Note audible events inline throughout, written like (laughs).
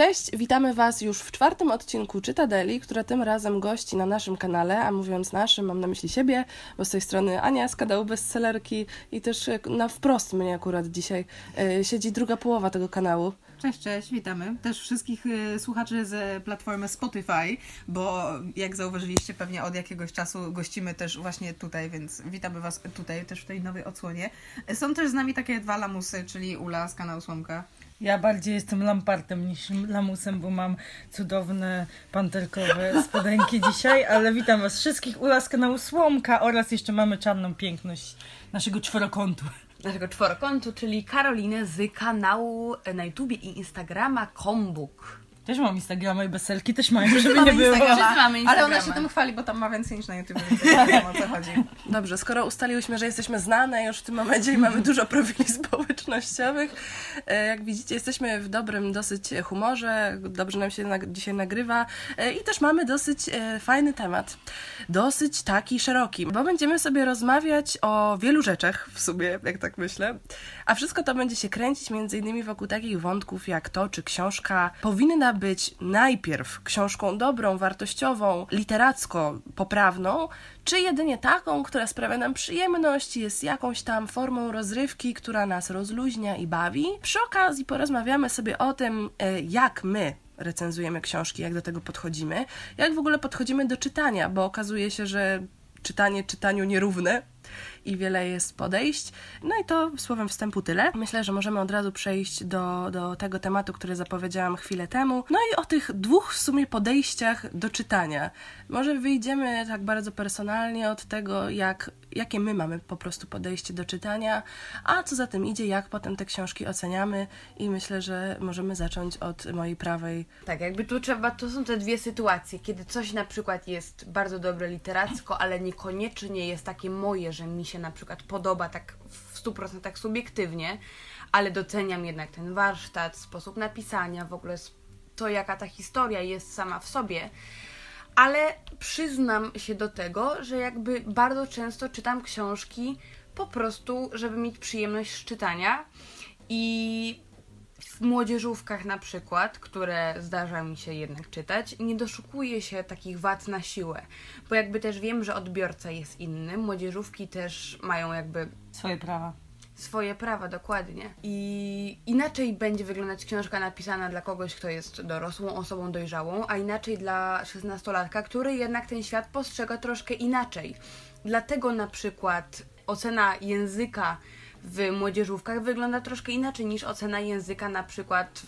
Cześć, witamy Was już w czwartym odcinku Czytadeli, która tym razem gości na naszym kanale, a mówiąc naszym, mam na myśli siebie, bo z tej strony Ania z kanału Bestsellerki i też na wprost mnie akurat dzisiaj y, siedzi druga połowa tego kanału. Cześć, cześć, witamy. Też wszystkich y, słuchaczy z platformy Spotify, bo jak zauważyliście pewnie od jakiegoś czasu gościmy też właśnie tutaj, więc witamy Was tutaj też w tej nowej odsłonie. Są też z nami takie dwa lamusy, czyli Ula z kanału Słomka. Ja bardziej jestem lampartem niż lamusem, bo mam cudowne panterkowe spodenki (laughs) dzisiaj, ale witam Was wszystkich Ula z kanału Słomka oraz jeszcze mamy czarną piękność naszego czworokątu. Naszego czworokątu, czyli Karolinę z kanału na YouTubie i Instagrama Kombuk. Też mam Instagrama i beselki też mają, żeby Mamy nie było. Instagrama, Ale ona się tym chwali, bo tam ma więcej niż na YouTube, więc (laughs) nie wiem o co chodzi. Dobrze, skoro ustaliłyśmy, że jesteśmy znane już w tym momencie i mamy (laughs) dużo profili społecznościowych, e, jak widzicie, jesteśmy w dobrym dosyć humorze, dobrze nam się nag- dzisiaj nagrywa e, i też mamy dosyć e, fajny temat. Dosyć taki szeroki, bo będziemy sobie rozmawiać o wielu rzeczach w sumie, jak tak myślę, a wszystko to będzie się kręcić między innymi wokół takich wątków jak to, czy książka powinna być najpierw książką dobrą, wartościową, literacko poprawną, czy jedynie taką, która sprawia nam przyjemność, jest jakąś tam formą rozrywki, która nas rozluźnia i bawi. Przy okazji porozmawiamy sobie o tym, e, jak my recenzujemy książki, jak do tego podchodzimy, jak w ogóle podchodzimy do czytania, bo okazuje się, że czytanie czytaniu nierówne i wiele jest podejść. No i to słowem wstępu tyle. Myślę, że możemy od razu przejść do, do tego tematu, który zapowiedziałam chwilę temu. No i o tych dwóch w sumie podejściach do czytania. Może wyjdziemy tak bardzo personalnie od tego, jak, jakie my mamy po prostu podejście do czytania, a co za tym idzie, jak potem te książki oceniamy i myślę, że możemy zacząć od mojej prawej. Tak, jakby tu trzeba, to są te dwie sytuacje, kiedy coś na przykład jest bardzo dobre literacko, ale niekoniecznie jest takie moje, że mi się na przykład podoba tak w 100% subiektywnie, ale doceniam jednak ten warsztat, sposób napisania, w ogóle to jaka ta historia jest sama w sobie. Ale przyznam się do tego, że jakby bardzo często czytam książki po prostu, żeby mieć przyjemność z czytania i w młodzieżówkach na przykład, które zdarza mi się jednak czytać, nie doszukuję się takich wad na siłę, bo jakby też wiem, że odbiorca jest inny, młodzieżówki też mają jakby Swoje prawa. swoje prawa, dokładnie. I inaczej będzie wyglądać książka napisana dla kogoś, kto jest dorosłą osobą dojrzałą, a inaczej dla szesnastolatka, który jednak ten świat postrzega troszkę inaczej. Dlatego na przykład ocena języka w młodzieżówkach wygląda troszkę inaczej niż ocena języka na przykład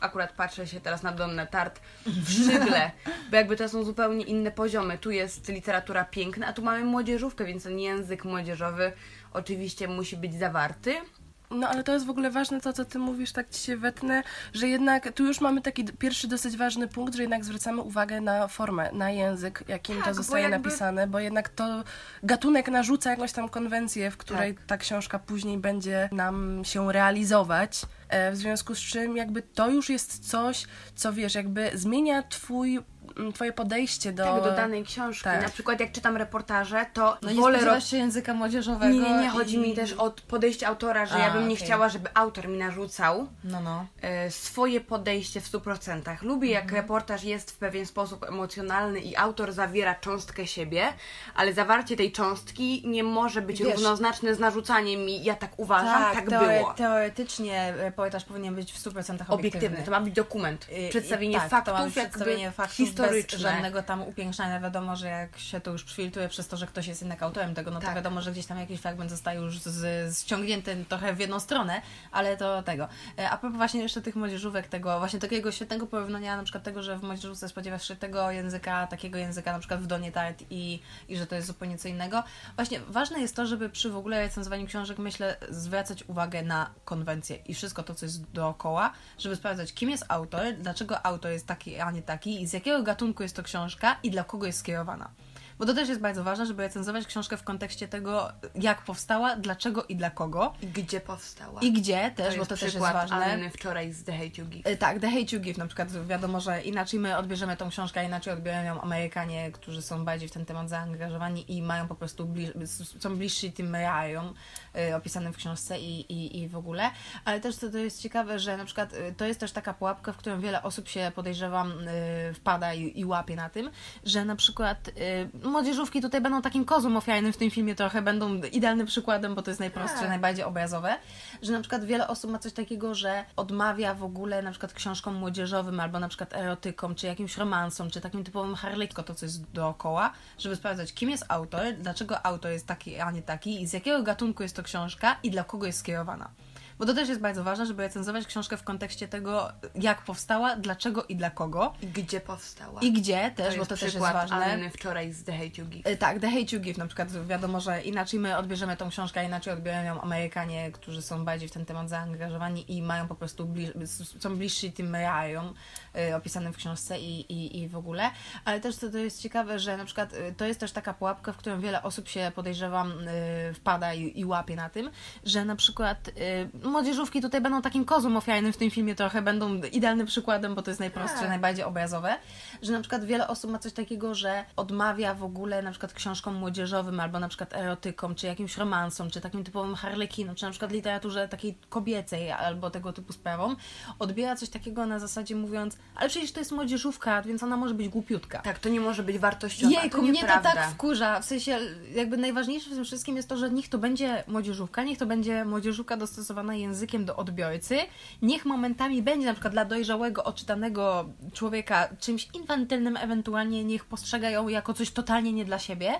akurat patrzę się teraz na Donnę Tart w Szczygle, (laughs) bo jakby to są zupełnie inne poziomy. Tu jest literatura piękna, a tu mamy młodzieżówkę, więc ten język młodzieżowy oczywiście musi być zawarty. No ale to jest w ogóle ważne to, co ty mówisz, tak ci się wetnę, że jednak tu już mamy taki pierwszy dosyć ważny punkt, że jednak zwracamy uwagę na formę, na język, jakim Tak, to bo zostaje jakby- napisane, bo jednak to gatunek narzuca jakąś tam konwencję, w której Tak. ta książka później będzie nam się realizować. E, W związku z czym jakby to już jest coś, co wiesz, jakby zmienia twój, twoje podejście do... Tak, do danej książki. tak. Na przykład jak czytam reportaże, to No nie wolę... ro- spodziewasz się języka młodzieżowego. Nie, nie, nie, chodzi i... mi też o podejście autora, że A, ja bym nie okej. chciała, żeby autor mi narzucał No, no. e, swoje podejście w 100%. Lubię, jak Mhm. reportaż jest w pewien sposób emocjonalny i autor zawiera cząstkę siebie, ale zawarcie tej cząstki nie może być Wiesz- równoznaczne z narzucaniem mi, ja tak uważam, tak, teore- było. Teoretycznie poetarz powinien być w 100% obiektywny. Obiektywny, to ma być dokument. I- Przedstawienie i tak, faktów, jakby przedstawienie faktów historyczne. bez żadnego tam upiększania. Wiadomo, że jak się to już przefiltruje przez to, że ktoś jest jednak autorem tego, no to Tak. wiadomo, że gdzieś tam jakiś fragment zostaje już z, ściągnięty trochę w jedną stronę, ale to tego. E, A propos właśnie jeszcze tych młodzieżówek, tego właśnie takiego świetnego porównania, na przykład tego, że w młodzieżówce spodziewasz się tego języka, takiego języka na przykład w Donie Tart i, i że to jest zupełnie co innego. Właśnie ważne jest to, żeby przy w ogóle recenzowaniu książek, myślę, zwracać uwagę na konwencję i wszystko to, co jest dookoła, żeby sprawdzać, kim jest autor, dlaczego autor jest taki, a nie taki i z jakiego gatunku jest to książka i dla kogo jest skierowana. Bo to też jest bardzo ważne, żeby recenzować książkę w kontekście tego, jak powstała, dlaczego i dla kogo. I gdzie powstała? I gdzie też, to bo to też jest ważne. Anny wczoraj z The Hate You Give. Y, Tak, The Hate You Give na przykład, wiadomo, że inaczej my odbierzemy tą książkę, a inaczej odbierają ją Amerykanie, którzy są bardziej w ten temat zaangażowani i mają po prostu, bli- są bliżsi tym realiom y, opisanym w książce i, i, i w ogóle. Ale też to, to jest ciekawe, że na przykład y, to jest też taka pułapka, w którą wiele osób się podejrzewam wpada i, i łapie na tym, że na przykład młodzieżówki tutaj będą takim kozłem ofiarnym w tym filmie trochę, będą idealnym przykładem, bo to jest najprostsze, Tak. najbardziej obrazowe, że na przykład wiele osób ma coś takiego, że odmawia w ogóle na przykład książkom młodzieżowym albo na przykład erotykom, czy jakimś romansom, czy takim typowym harlejko, to co jest dookoła, żeby sprawdzać, kim jest autor, dlaczego autor jest taki, a nie taki i z jakiego gatunku jest to książka i dla kogo jest skierowana. Bo to też jest bardzo ważne, żeby recenzować książkę w kontekście tego, jak powstała, dlaczego i dla kogo. I gdzie powstała? I gdzie też, to bo to też jest ważne. Anny wczoraj z The Hate You Give. Y, Tak, The Hate You Give na przykład, wiadomo, że inaczej my odbierzemy tą książkę, a inaczej odbierają ją Amerykanie, którzy są bardziej w ten temat zaangażowani i mają po prostu, bli- są bliżsi tym realiom y, opisanym w książce i, i, i w ogóle. Ale też to, to jest ciekawe, że na przykład y, to jest też taka pułapka, w którą wiele osób się podejrzewam wpada i, i łapie na tym, że na przykład młodzieżówki tutaj będą takim kozłem ofiarnym w tym filmie trochę, będą idealnym przykładem, bo to jest najprostsze, Tak. najbardziej obrazowe, że na przykład wiele osób ma coś takiego, że odmawia w ogóle na przykład książkom młodzieżowym albo na przykład erotykom, czy jakimś romansom, czy takim typowym harlekinom, czy na przykład literaturze takiej kobiecej albo tego typu sprawom, odbiera coś takiego na zasadzie mówiąc, ale przecież to jest młodzieżówka, więc ona może być głupiutka. Tak, to nie może być wartościowe. Jejku, to mnie to tak wkurza. W sensie, jakby najważniejsze w tym wszystkim jest to, że niech to będzie młodzieżówka, niech to będzie młodzieżówka dostosowana językiem do odbiorcy, niech momentami będzie na przykład dla dojrzałego, odczytanego człowieka czymś infantylnym, ewentualnie niech postrzegają jako coś totalnie nie dla siebie,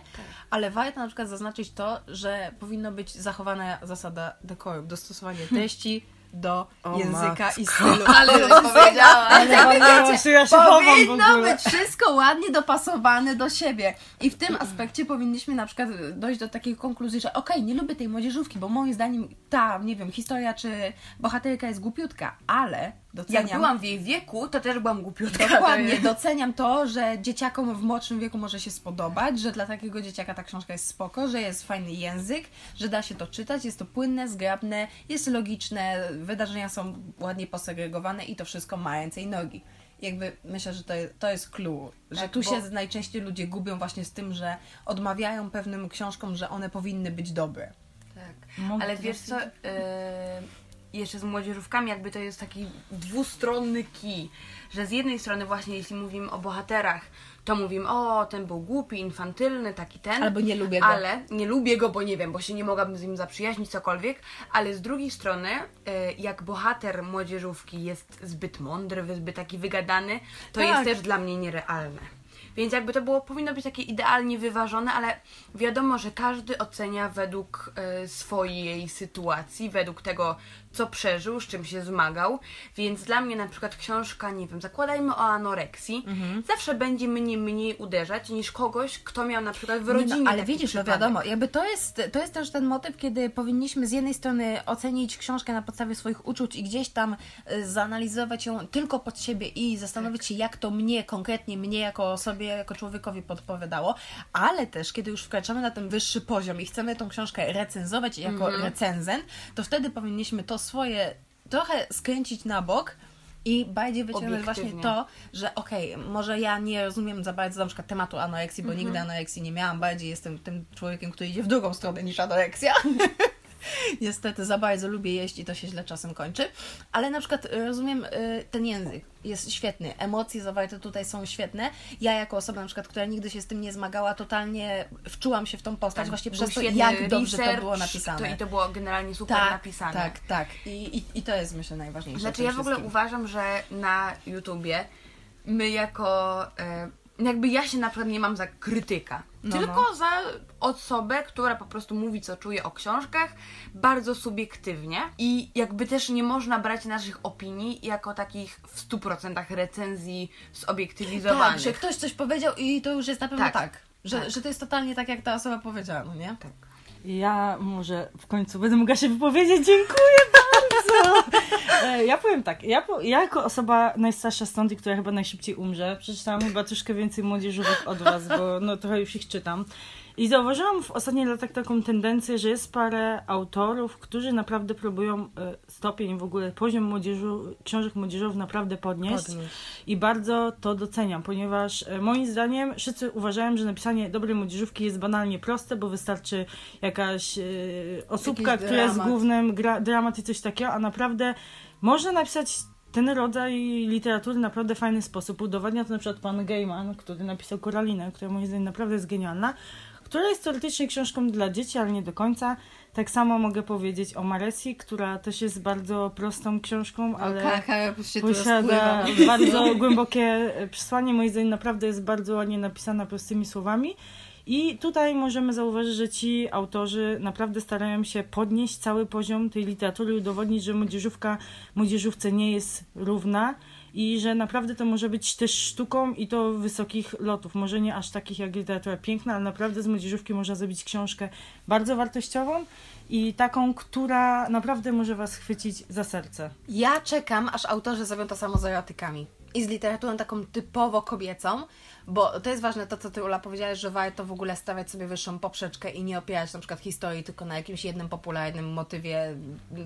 ale warto na przykład zaznaczyć to, że powinno być zachowana zasada dekoru, dostosowanie treści do O języka i matko. stylu. Ale powiedziała. Ale się, ja Powinno być wszystko ładnie dopasowane do siebie. I w tym aspekcie powinniśmy na przykład dojść do takiej konkluzji, że okej, nie lubię tej młodzieżówki, bo moim zdaniem ta, nie wiem, historia czy bohaterka jest głupiutka, ale doceniam... Jak byłam w jej wieku, to też byłam głupiutka. Dokładnie, doceniam to, że dzieciakom w młodszym wieku może się spodobać, że dla takiego dzieciaka ta książka jest spoko, że jest fajny język, że da się to czytać, jest to płynne, zgrabne, jest logiczne, wydarzenia są ładnie posegregowane i to wszystko ma ręce i nogi. Jakby myślę, że to jest, to jest clue, że Tak, tu bo- się najczęściej ludzie gubią właśnie z tym, że odmawiają pewnym książkom, że one powinny być dobre. Tak. Mogę Ale wiesz co, e, jeszcze z młodzieżówkami jakby to jest taki dwustronny kij, że z jednej strony właśnie jeśli mówimy o bohaterach, to mówimy, o, ten był głupi, infantylny, taki ten. Albo nie lubię go. Ale nie lubię go, bo nie wiem, bo się nie mogłabym z nim zaprzyjaźnić, cokolwiek, ale z drugiej strony, e, jak bohater młodzieżówki jest zbyt mądry, zbyt taki wygadany, to Tak. jest też dla mnie nierealne. Więc jakby to było, powinno być takie idealnie wyważone, ale wiadomo, że każdy ocenia według e, swojej sytuacji, według tego, co przeżył, z czym się zmagał. Więc dla mnie na przykład książka, nie wiem, zakładajmy o anoreksji, Mhm. zawsze będzie mnie mniej uderzać niż kogoś, kto miał na przykład w Nie rodzinie. No, ale widzisz, no przypadek. wiadomo, jakby to jest, to jest też ten motyw, kiedy powinniśmy z jednej strony ocenić książkę na podstawie swoich uczuć i gdzieś tam y, zanalizować ją tylko pod siebie i zastanowić się, jak to mnie, konkretnie mnie jako osobie, jako człowiekowi podpowiadało, ale też, kiedy już wkraczamy na ten wyższy poziom i chcemy tą książkę recenzować jako recenzent, to wtedy powinniśmy to swoje trochę skręcić na bok i bardziej wyciągnąć właśnie to, że okej, może ja nie rozumiem za bardzo na przykład tematu anoreksji, bo nigdy anoreksji nie miałam, bardziej jestem tym człowiekiem, który idzie w drugą stronę niż anoreksja. (laughs) Niestety za bardzo lubię jeść i to się źle czasem kończy, ale na przykład y, rozumiem y, ten język, jest świetny, emocje zawarte tutaj są świetne. Ja jako osoba na przykład, która nigdy się z tym nie zmagała, totalnie wczułam się w tą postać właśnie Był przez to, jak dobrze to research, było napisane. To, I to było generalnie super tak, napisane. tak, tak. I, i, I to jest myślę najważniejsze. Znaczy ja w ogóle uważam, że na YouTubie my jako e, jakby ja się na przykład nie mam za krytyka, No, tylko za osobę, która po prostu mówi co czuje o książkach bardzo subiektywnie i jakby też nie można brać naszych opinii jako takich w 100% recenzji zobiektywizowanych. Tak, że ktoś coś powiedział i to już jest na pewno tak. Tak. Że, Tak. że to jest totalnie tak, jak ta osoba powiedziała, no nie? Tak. Ja może w końcu będę mogła się wypowiedzieć. Dziękuję bardzo. (laughs) E, Ja powiem tak, ja, ja jako osoba najstarsza stąd i która chyba najszybciej umrze, przeczytałam chyba troszkę więcej młodzieżówek od was, bo no trochę już ich czytam. I zauważyłam w ostatnich latach taką tendencję, że jest parę autorów, którzy naprawdę próbują e, stopień w ogóle, poziom młodzieżu, książek młodzieżowych naprawdę podnieść. I bardzo to doceniam, ponieważ e, moim zdaniem wszyscy uważają, że napisanie dobrej młodzieżówki jest banalnie proste, bo wystarczy jakaś e, osóbka, Jakiś która jest dramat. głównym gra, dramat i coś takiego, a naprawdę można napisać ten rodzaj literatury w naprawdę fajny sposób. Udowadnia to na przykład pan Gaiman, który napisał Koralinę, która moim zdaniem naprawdę jest genialna, która jest teoretycznie książką dla dzieci, ale nie do końca. Tak samo mogę powiedzieć o Maresi, która też jest bardzo prostą książką, ale Kaka posiada bardzo (laughs) głębokie przesłanie. Moim zdaniem naprawdę jest bardzo ładnie napisana prostymi słowami. I tutaj możemy zauważyć, że ci autorzy naprawdę starają się podnieść cały poziom tej literatury, udowodnić, że młodzieżówka młodzieżówce nie jest równa i że naprawdę to może być też sztuką i to wysokich lotów. Może nie aż takich jak literatura piękna, ale naprawdę z młodzieżówki można zrobić książkę bardzo wartościową i taką, która naprawdę może was chwycić za serce. Ja czekam, aż autorzy zrobią to samo z erotykami. I z literaturą taką typowo kobiecą, bo to jest ważne to, co ty Ula powiedziałaś, że warto w ogóle stawiać sobie wyższą poprzeczkę i nie opierać na przykład historii tylko na jakimś jednym popularnym motywie,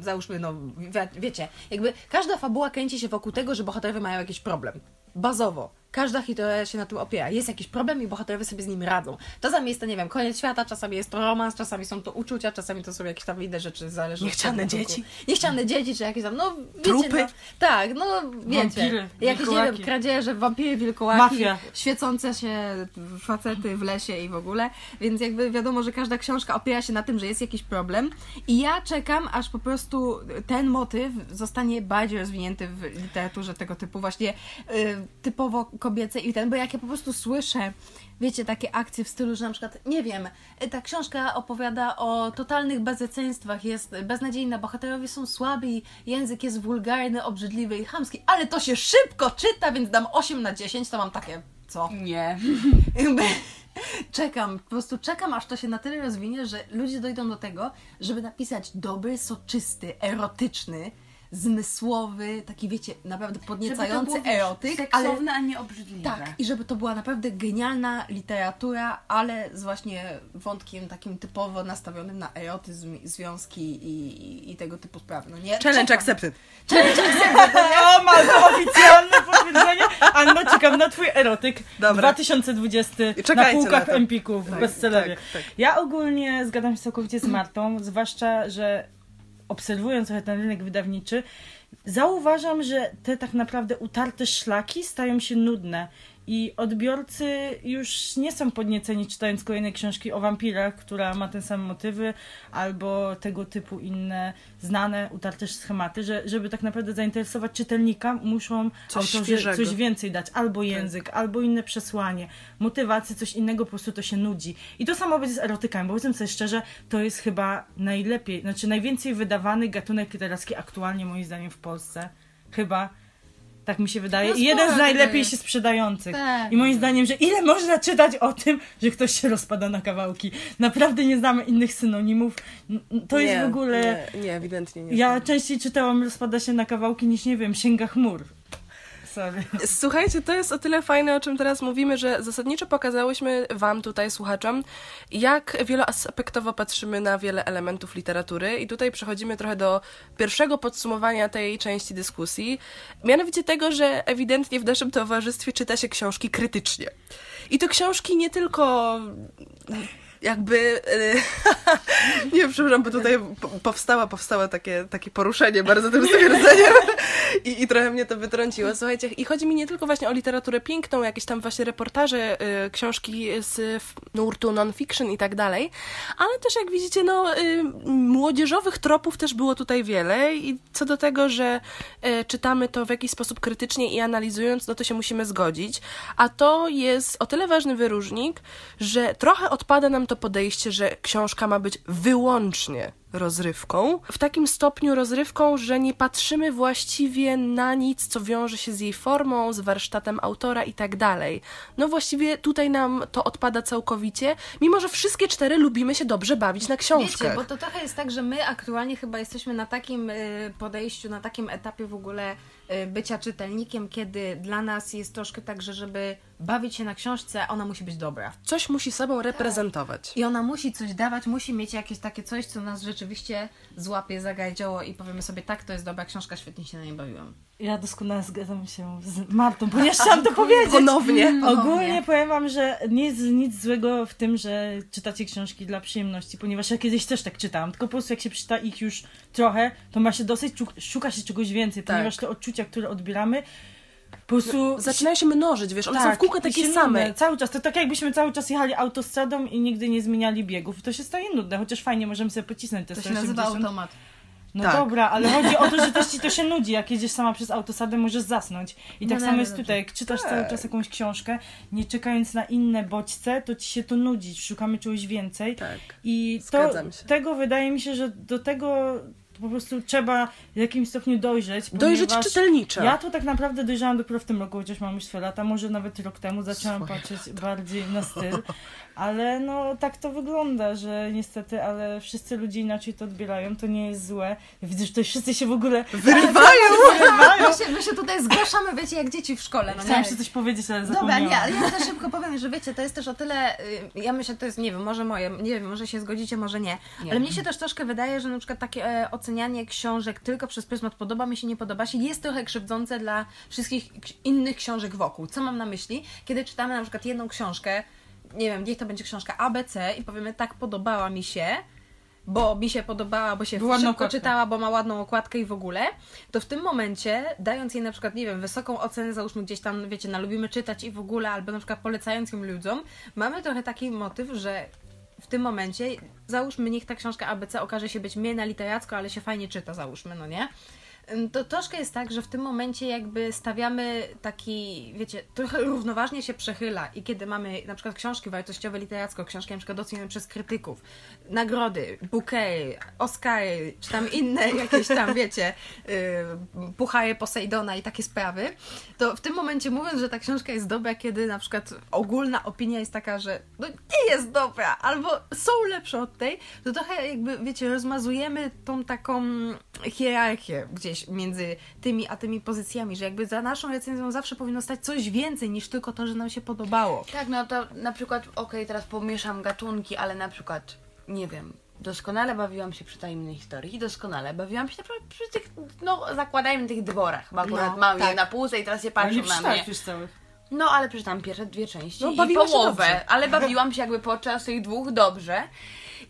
załóżmy, no wie, wiecie, jakby każda fabuła kręci się wokół tego, że bohaterowie mają jakiś problem. Bazowo. Każda historia się na tym opiera. Jest jakiś problem i bohaterowie sobie z nim radzą. Czasami jest to, nie wiem, koniec świata, czasami jest to romans, czasami są to uczucia, czasami to są jakieś tam inne rzeczy, zależy od Niechciane dzieci. Niechciane dzieci, czy jakieś tam, no wiecie, Trupy. No, tak, no wiecie. Wampiry, jakieś, nie wiem, kradzieże, wampiry, wilkołaki, Mafia. świecące się facety w lesie i w ogóle, więc jakby wiadomo, że każda książka opiera się na tym, że jest jakiś problem i ja czekam, aż po prostu ten motyw zostanie bardziej rozwinięty w literaturze tego typu, właśnie y, typowo kobiecej i ten, bo jak ja po prostu słyszę wiecie, takie akcje w stylu, że na przykład, nie wiem, ta książka opowiada o totalnych bezeceństwach, jest beznadziejna, bohaterowie są słabi, język jest wulgarny, obrzydliwy i chamski, ale to się szybko czyta, więc dam 8 na 10, to mam takie, co? Nie. (laughs) Czekam, po prostu czekam, aż to się na tyle rozwinie, że ludzie dojdą do tego, żeby napisać dobry, soczysty, erotyczny, zmysłowy, taki wiecie, naprawdę podniecający erotyk, ale seksowne, a nie obrzydliwe. tak, i żeby to była naprawdę genialna literatura, ale z właśnie wątkiem takim typowo nastawionym na erotyzm, związki i, i, i tego typu sprawy. No nie? Challenge Czekam. accepted. (laughs) O, mam to oficjalne potwierdzenie. Anno, czekam na twój erotyk Dobra. 2020 Czekajcie na na półkach to. Empiku w bestsellerie. tak, tak. Ja ogólnie zgadzam się całkowicie z Martą, zwłaszcza, że obserwując trochę ten rynek wydawniczy, zauważam, że te tak naprawdę utarte szlaki stają się nudne. I odbiorcy już nie są podnieceni czytając kolejne książki o wampirach, która ma te same motywy, albo tego typu inne znane, utarte schematy, że żeby tak naprawdę zainteresować czytelnika, muszą Coś autorzy świeżego. coś więcej dać. Albo język, albo inne przesłanie, motywację, coś innego, po prostu to się nudzi. I to samo będzie z erotykami, bo powiedzmy sobie szczerze, to jest chyba najlepiej, znaczy najwięcej wydawany gatunek literacki aktualnie moim zdaniem w Polsce. Chyba. Tak mi się wydaje. No I jeden z najlepiej się jest. sprzedających. Tak. I moim zdaniem, że ile można czytać o tym, że ktoś się rozpada na kawałki. Naprawdę nie znamy innych synonimów. To jest nie, w ogóle... Nie, nie ewidentnie nie. Ja częściej czytałam rozpada się na kawałki niż, nie wiem, sięga chmur. Sorry. Słuchajcie, to jest o tyle fajne, o czym teraz mówimy, że zasadniczo pokazałyśmy Wam tutaj, słuchaczom, jak wieloaspektowo patrzymy na wiele elementów literatury. I tutaj przechodzimy trochę do pierwszego podsumowania tej części dyskusji. Mianowicie tego, że ewidentnie w naszym towarzystwie czyta się książki krytycznie. I to książki nie tylko jakby. e, (laughs) nie, przepraszam, bo tutaj po- powstała, powstała takie, takie poruszenie bardzo tym stwierdzeniem (laughs) I, i trochę mnie to wytrąciło. Słuchajcie, i chodzi mi nie tylko właśnie o literaturę piękną, jakieś tam właśnie reportaże, y, książki z nurtu non-fiction i tak dalej, ale też jak widzicie, no y, młodzieżowych tropów też było tutaj wiele i co do tego, że y, czytamy to w jakiś sposób krytycznie i analizując, no to się musimy zgodzić, a to jest o tyle ważny wyróżnik, że trochę odpada nam to podejście, że książka ma być wyłącznie rozrywką. W takim stopniu rozrywką, że nie patrzymy właściwie na nic, co wiąże się z jej formą, z warsztatem autora i tak dalej. No właściwie tutaj nam to odpada całkowicie, mimo że wszystkie cztery lubimy się dobrze bawić na książkach. Wiecie, bo to trochę jest tak, że my aktualnie chyba jesteśmy na takim y, podejściu, na takim etapie w ogóle y, bycia czytelnikiem, kiedy dla nas jest troszkę tak, że żeby bawić się na książce, ona musi być dobra. Coś musi sobą reprezentować. I ona musi coś dawać, musi mieć jakieś takie coś, co nas rzeczywiście złapie, zagajdziało i powiemy sobie, tak, to jest dobra książka, świetnie się na niej bawiłam. Ja doskonale zgadzam się z Martą, ponieważ (laughs) chciałam to powiedzieć. Ponownie. Ogólnie powiem wam, że nie jest nic złego w tym, że czytacie książki dla przyjemności, ponieważ ja kiedyś też tak czytałam, tylko po prostu jak się przeczyta ich już trochę, to ma się dosyć, szuka się czegoś więcej, Tak. ponieważ te odczucia, które odbieramy, po prostu... Zaczynają się mnożyć, wiesz, one są Tak, w kółko i takie się same. Cały czas. To tak jakbyśmy cały czas jechali autostradą i nigdy nie zmieniali biegów. To się staje nudne, chociaż fajnie możemy sobie pocisnąć te To się 180. nazywa automat. No Tak. dobra, ale (laughs) chodzi o to, że też ci to się nudzi. Jak jedziesz sama przez autostradę, możesz zasnąć. I tak No, samo no, jest tutaj. Jak czytasz Tak. cały czas jakąś książkę, nie czekając na inne bodźce, to ci się to nudzi. Szukamy czegoś więcej. Tak. I to, Zgadzam się. tego wydaje mi się, że do tego po prostu trzeba w jakimś stopniu dojrzeć. Dojrzeć czytelniczo. Ja to tak naprawdę dojrzałam dopiero w tym roku, chociaż mam już swoje lata, może nawet rok temu zaczęłam Swoje patrzeć bardziej na styl. (laughs) Ale no tak to wygląda, że niestety, ale wszyscy ludzie inaczej to odbierają, to nie jest złe. Ja widzę, że tutaj wszyscy się w ogóle Wyrywają! wyrywają. (laughs) My się, my się tutaj zgłaszamy, wiecie, jak dzieci w szkole. No Chciałam nie? jeszcze coś powiedzieć, ale Dobra, zapomniałam. nie, ale ja też szybko powiem, że wiecie, to jest też o tyle, y, ja myślę, to jest, nie wiem, może moje, nie wiem, może się zgodzicie, może nie, Nie. ale mnie się też troszkę wydaje, że na przykład takie e, ocenianie książek tylko przez pryzmat podoba mi się, nie podoba się, jest trochę krzywdzące dla wszystkich innych książek wokół. Co mam na myśli? Kiedy czytamy na przykład jedną książkę, nie wiem, niech to będzie książka ABC i powiemy, tak, podobała mi się, bo mi się podobała, bo się szybko okładkę. czytała, bo ma ładną okładkę i w ogóle, to w tym momencie, dając jej na przykład, nie wiem, wysoką ocenę, załóżmy gdzieś tam, wiecie, na lubimy czytać i w ogóle, albo na przykład polecając ją ludziom, mamy trochę taki motyw, że w tym momencie, załóżmy, niech ta książka ABC okaże się być mniej na literacko, ale się fajnie czyta, załóżmy, no nie? To troszkę jest tak, że w tym momencie jakby stawiamy taki, wiecie, trochę równoważnie się przechyla i kiedy mamy na przykład książki wartościowe literacko, książki na przykład docenione przez krytyków, nagrody, bookery, Oscary, czy tam inne (laughs) jakieś tam, wiecie, yy, puchary Posejdona i takie sprawy, to w tym momencie mówiąc, że ta książka jest dobra, kiedy na przykład ogólna opinia jest taka, że no nie jest dobra, albo są lepsze od tej, to trochę jakby, wiecie, rozmazujemy tą taką hierarchię gdzieś między tymi a tymi pozycjami, że jakby za naszą recenzją zawsze powinno stać coś więcej niż tylko to, że nam się podobało. Tak, no to na przykład, okej, teraz pomieszam gatunki, ale na przykład, nie wiem, doskonale bawiłam się przy tajemnej historii i doskonale bawiłam się na przykład przy tych, no zakładajmy tych dworach, bo akurat No, mam je tak. na półce i teraz Ale patrzą nie na mnie. już całych. No, ale przeczytałam pierwsze dwie części No, i połowę, ale bawiłam się jakby podczas tych dwóch dobrze.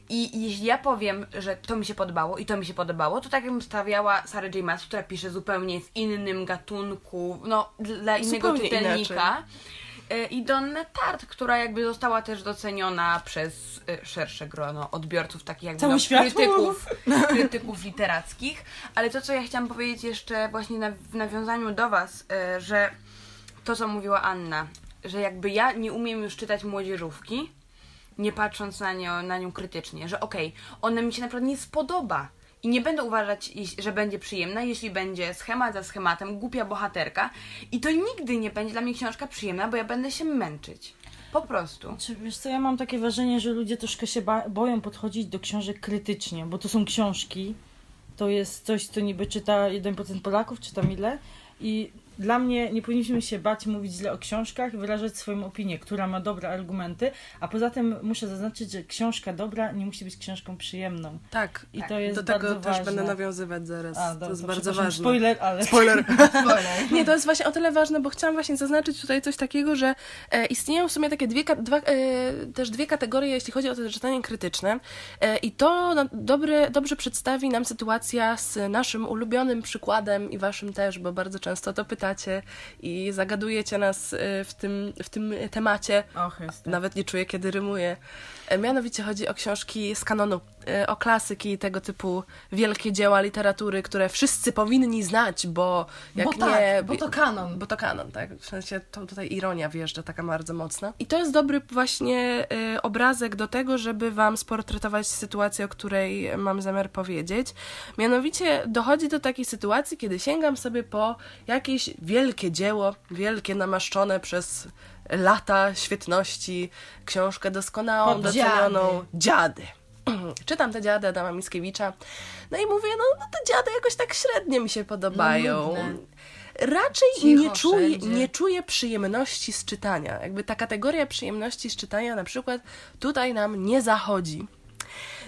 I jeśli ja powiem, że to mi się podobało i to mi się podobało, to tak jakbym stawiała Sarah J. Maas, która pisze zupełnie w innym gatunku, no dla innego Zupełnie czytelnika. Y, I Donnę Tart, która jakby została też doceniona przez y, szersze grono odbiorców, takich jakby Cały no, świat. krytyków, (laughs) krytyków literackich. Ale to, co ja chciałam powiedzieć jeszcze właśnie w nawiązaniu do Was, y, że to, co mówiła Anna, że jakby ja nie umiem już czytać młodzieżówki, nie patrząc na nią, na nią krytycznie, że okej, ona mi się naprawdę nie spodoba. I nie będę uważać, że będzie przyjemna, jeśli będzie schemat za schematem, głupia bohaterka. I to nigdy nie będzie dla mnie książka przyjemna, bo ja będę się męczyć. Po prostu. Czy, wiesz co, ja mam takie wrażenie, że ludzie troszkę się boją podchodzić do książek krytycznie, bo to są książki, to jest coś, co niby czyta 1% Polaków, czy tam ile i dla mnie nie powinniśmy się bać mówić źle o książkach, wyrażać swoją opinię, która ma dobre argumenty, a poza tym muszę zaznaczyć, że książka dobra nie musi być książką przyjemną. Tak. I to jest Do tego bardzo też ważne. będę nawiązywać zaraz. A, to dobra, jest bardzo przepraszam, ważne. Spoiler, ale... (laughs) Spoiler. Nie, to jest właśnie o tyle ważne, bo chciałam właśnie zaznaczyć tutaj coś takiego, że e, istnieją w sumie takie dwie, dwa, e, też dwie kategorie, jeśli chodzi o to czytanie krytyczne. E, I to na, dobre, dobrze przedstawi nam sytuacja z naszym ulubionym przykładem i waszym też, bo bardzo często to pytamy i zagadujecie nas y, w tym, w tym temacie. Och. Nawet nie czuję, kiedy rymuję. E, Mianowicie chodzi o książki z kanonu, e, o klasyki tego typu wielkie dzieła literatury, które wszyscy powinni znać, bo jak bo nie... tak, bo to kanon. Bo to kanon, tak? W sensie to tutaj ironia wjeżdża taka bardzo mocna. I to jest dobry właśnie y, obrazek do tego, żeby wam sportretować sytuację, o której mam zamiar powiedzieć. Mianowicie dochodzi do takiej sytuacji, kiedy sięgam sobie po jakieś wielkie dzieło, wielkie namaszczone przez lata świetności, książkę doskonałą, docenioną. Dziady. (clears throat) Czytam te dziady Adama Mickiewicza. No i mówię, no, no te dziady jakoś tak średnio mi się podobają. Nudne. Raczej Cicho nie czuję, wszędzie. nie czuję przyjemności z czytania. Jakby ta kategoria przyjemności z czytania na przykład tutaj nam nie zachodzi.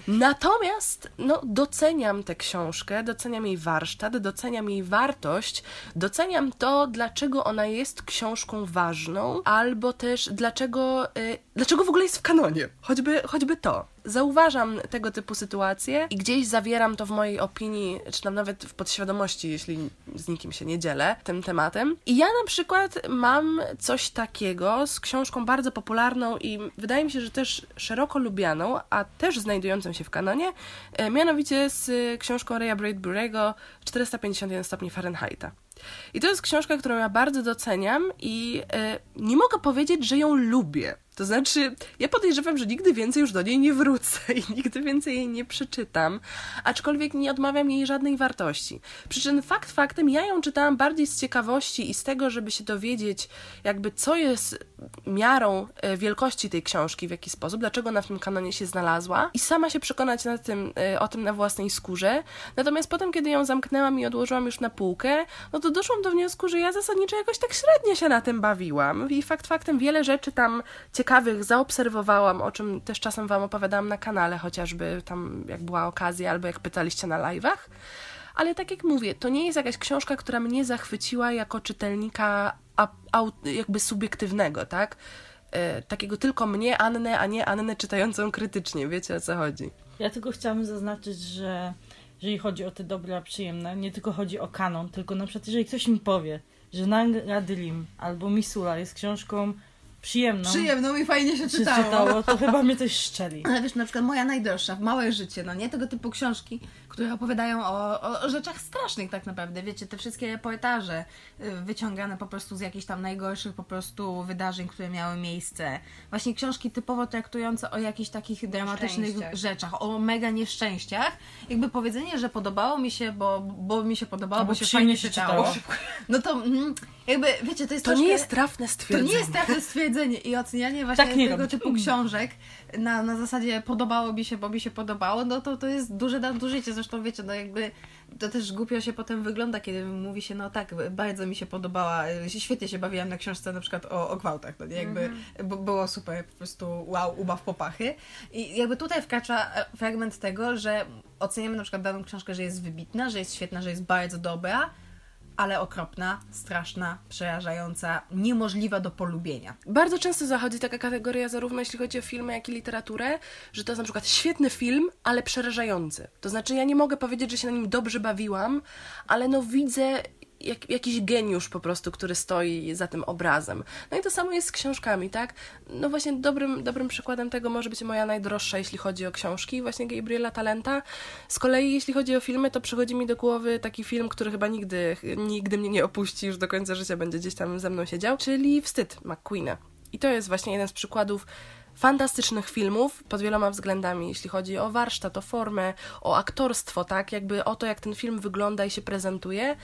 Natomiast no, doceniam tę książkę, doceniam jej warsztat, doceniam jej wartość, doceniam to, dlaczego ona jest książką ważną, albo też dlaczego, y, dlaczego w ogóle jest w kanonie. Choćby, choćby to. Zauważam tego typu sytuacje i gdzieś zawieram to w mojej opinii, czy tam nawet w podświadomości, jeśli z nikim się nie dzielę tym tematem. I ja na przykład mam coś takiego z książką bardzo popularną i wydaje mi się, że też szeroko lubianą, a też znajdującą się w kanonie, e, mianowicie z książką Raya Bradbury'ego 451 stopni Fahrenheita. I to jest książka, którą ja bardzo doceniam i e, nie mogę powiedzieć, że ją lubię. To znaczy, ja podejrzewam, że nigdy więcej już do niej nie wrócę i (laughs) nigdy więcej jej nie przeczytam, aczkolwiek nie odmawiam jej żadnej wartości. Przy czym fakt faktem, ja ją czytałam bardziej z ciekawości i z tego, żeby się dowiedzieć, jakby co jest miarą e, wielkości tej książki, w jaki sposób, dlaczego ona w tym kanonie się znalazła i sama się przekonać na tym, e, o tym na własnej skórze. Natomiast potem, kiedy ją zamknęłam i odłożyłam już na półkę, no to doszłam do wniosku, że ja zasadniczo jakoś tak średnio się na tym bawiłam i fakt faktem wiele rzeczy tam ciekawych zaobserwowałam, o czym też czasem wam opowiadałam na kanale, chociażby tam jak była okazja albo jak pytaliście na live'ach. Ale tak jak mówię, to nie jest jakaś książka, która mnie zachwyciła jako czytelnika a, jakby subiektywnego, tak? E, takiego tylko mnie, Annę, a nie Annę czytającą krytycznie. Wiecie o co chodzi. Ja tylko chciałam zaznaczyć, że jeżeli chodzi o te dobra przyjemne, nie tylko chodzi o kanon, tylko na przykład jeżeli ktoś mi powie, że Nanga Dream albo Misula jest książką przyjemną, Przyjemną i fajnie się się czytało. czytało, to chyba mnie coś szczeli. (laughs) Ale wiesz, na przykład moja najdroższa, w Małe Życie, no nie? Tego typu książki, które opowiadają o, o, rzeczach strasznych tak naprawdę. Wiecie, te wszystkie poetarze y, wyciągane po prostu z jakichś tam najgorszych po prostu wydarzeń, które miały miejsce. Właśnie książki typowo traktujące o jakichś takich dramatycznych rzeczach, o mega nieszczęściach. Jakby powiedzenie, że podobało mi się, bo, bo mi się podobało, Albo bo się przyjemnie fajnie się czytało. czytało. No to mm, jakby, wiecie, to jest To troszkę... nie jest trafne To stwierdzenie. nie jest takie stwierdzenie i ocenianie właśnie Tak tego robić. typu książek na, na zasadzie podobało mi się, bo mi się podobało, no to to jest duże nadużycie. Zresztą wiecie, no jakby to też głupio się potem wygląda, kiedy mówi się, no tak, bardzo mi się podobała, świetnie się bawiłam na książce na przykład o, o gwałtach, no nie, jakby bo, było super, po prostu wow, ubaw popachy. I jakby tutaj wkracza e, fragment tego, że oceniamy na przykład daną książkę, że jest wybitna, że jest świetna, że jest bardzo dobra, ale okropna, straszna, przerażająca, niemożliwa do polubienia. Bardzo często zachodzi taka kategoria, zarówno jeśli chodzi o filmy, jak i literaturę, że to jest na przykład świetny film, ale przerażający. To znaczy, ja nie mogę powiedzieć, że się na nim dobrze bawiłam, ale no widzę jak, jakiś geniusz po prostu, który stoi za tym obrazem. No i to samo jest z książkami, tak? No właśnie dobrym, dobrym przykładem tego może być moja najdroższa, jeśli chodzi o książki, właśnie Gabriela Talenta. Z kolei, jeśli chodzi o filmy, to przychodzi mi do głowy taki film, który chyba nigdy, nigdy mnie nie opuści, już do końca życia będzie gdzieś tam ze mną siedział, czyli Wstyd McQueena. I to jest właśnie jeden z przykładów fantastycznych filmów pod wieloma względami, jeśli chodzi o warsztat, o formę, o aktorstwo, tak? Jakby o to, jak ten film wygląda i się prezentuje,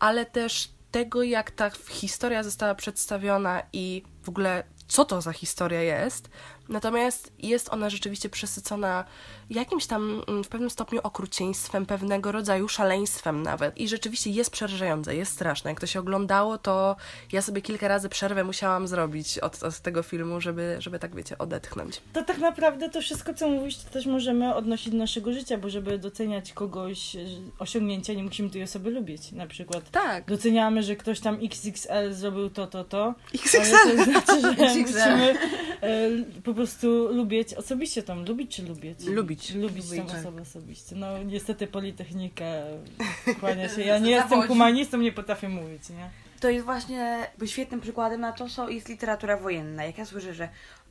ale też tego, jak ta historia została przedstawiona i w ogóle co to za historia jest. Natomiast jest ona rzeczywiście przesycona jakimś tam mm, w pewnym stopniu okrucieństwem, pewnego rodzaju szaleństwem nawet. I rzeczywiście jest przerażające, jest straszne. Jak to się oglądało, to ja sobie kilka razy przerwę musiałam zrobić od, od tego filmu, żeby, żeby tak wiecie, odetchnąć. To tak naprawdę to wszystko, co mówisz, to też możemy odnosić do naszego życia, bo żeby doceniać kogoś że osiągnięcia, nie musimy tej osoby lubić. Na przykład Tak. doceniamy, że ktoś tam XXL zrobił to, to, to. XXL. Ale to znaczy, że (laughs) XXL. musimy e, po prostu lubić osobiście tą, lubić czy lubić? Lubić. Lubić Lubić. osobę osobiście. No niestety Politechnika (laughs) kłania się. Ja (laughs) nie jestem humanistą, nie potrafię mówić, nie? to jest właśnie świetnym przykładem na to, co jest literatura wojenna. Jak ja słyszę, że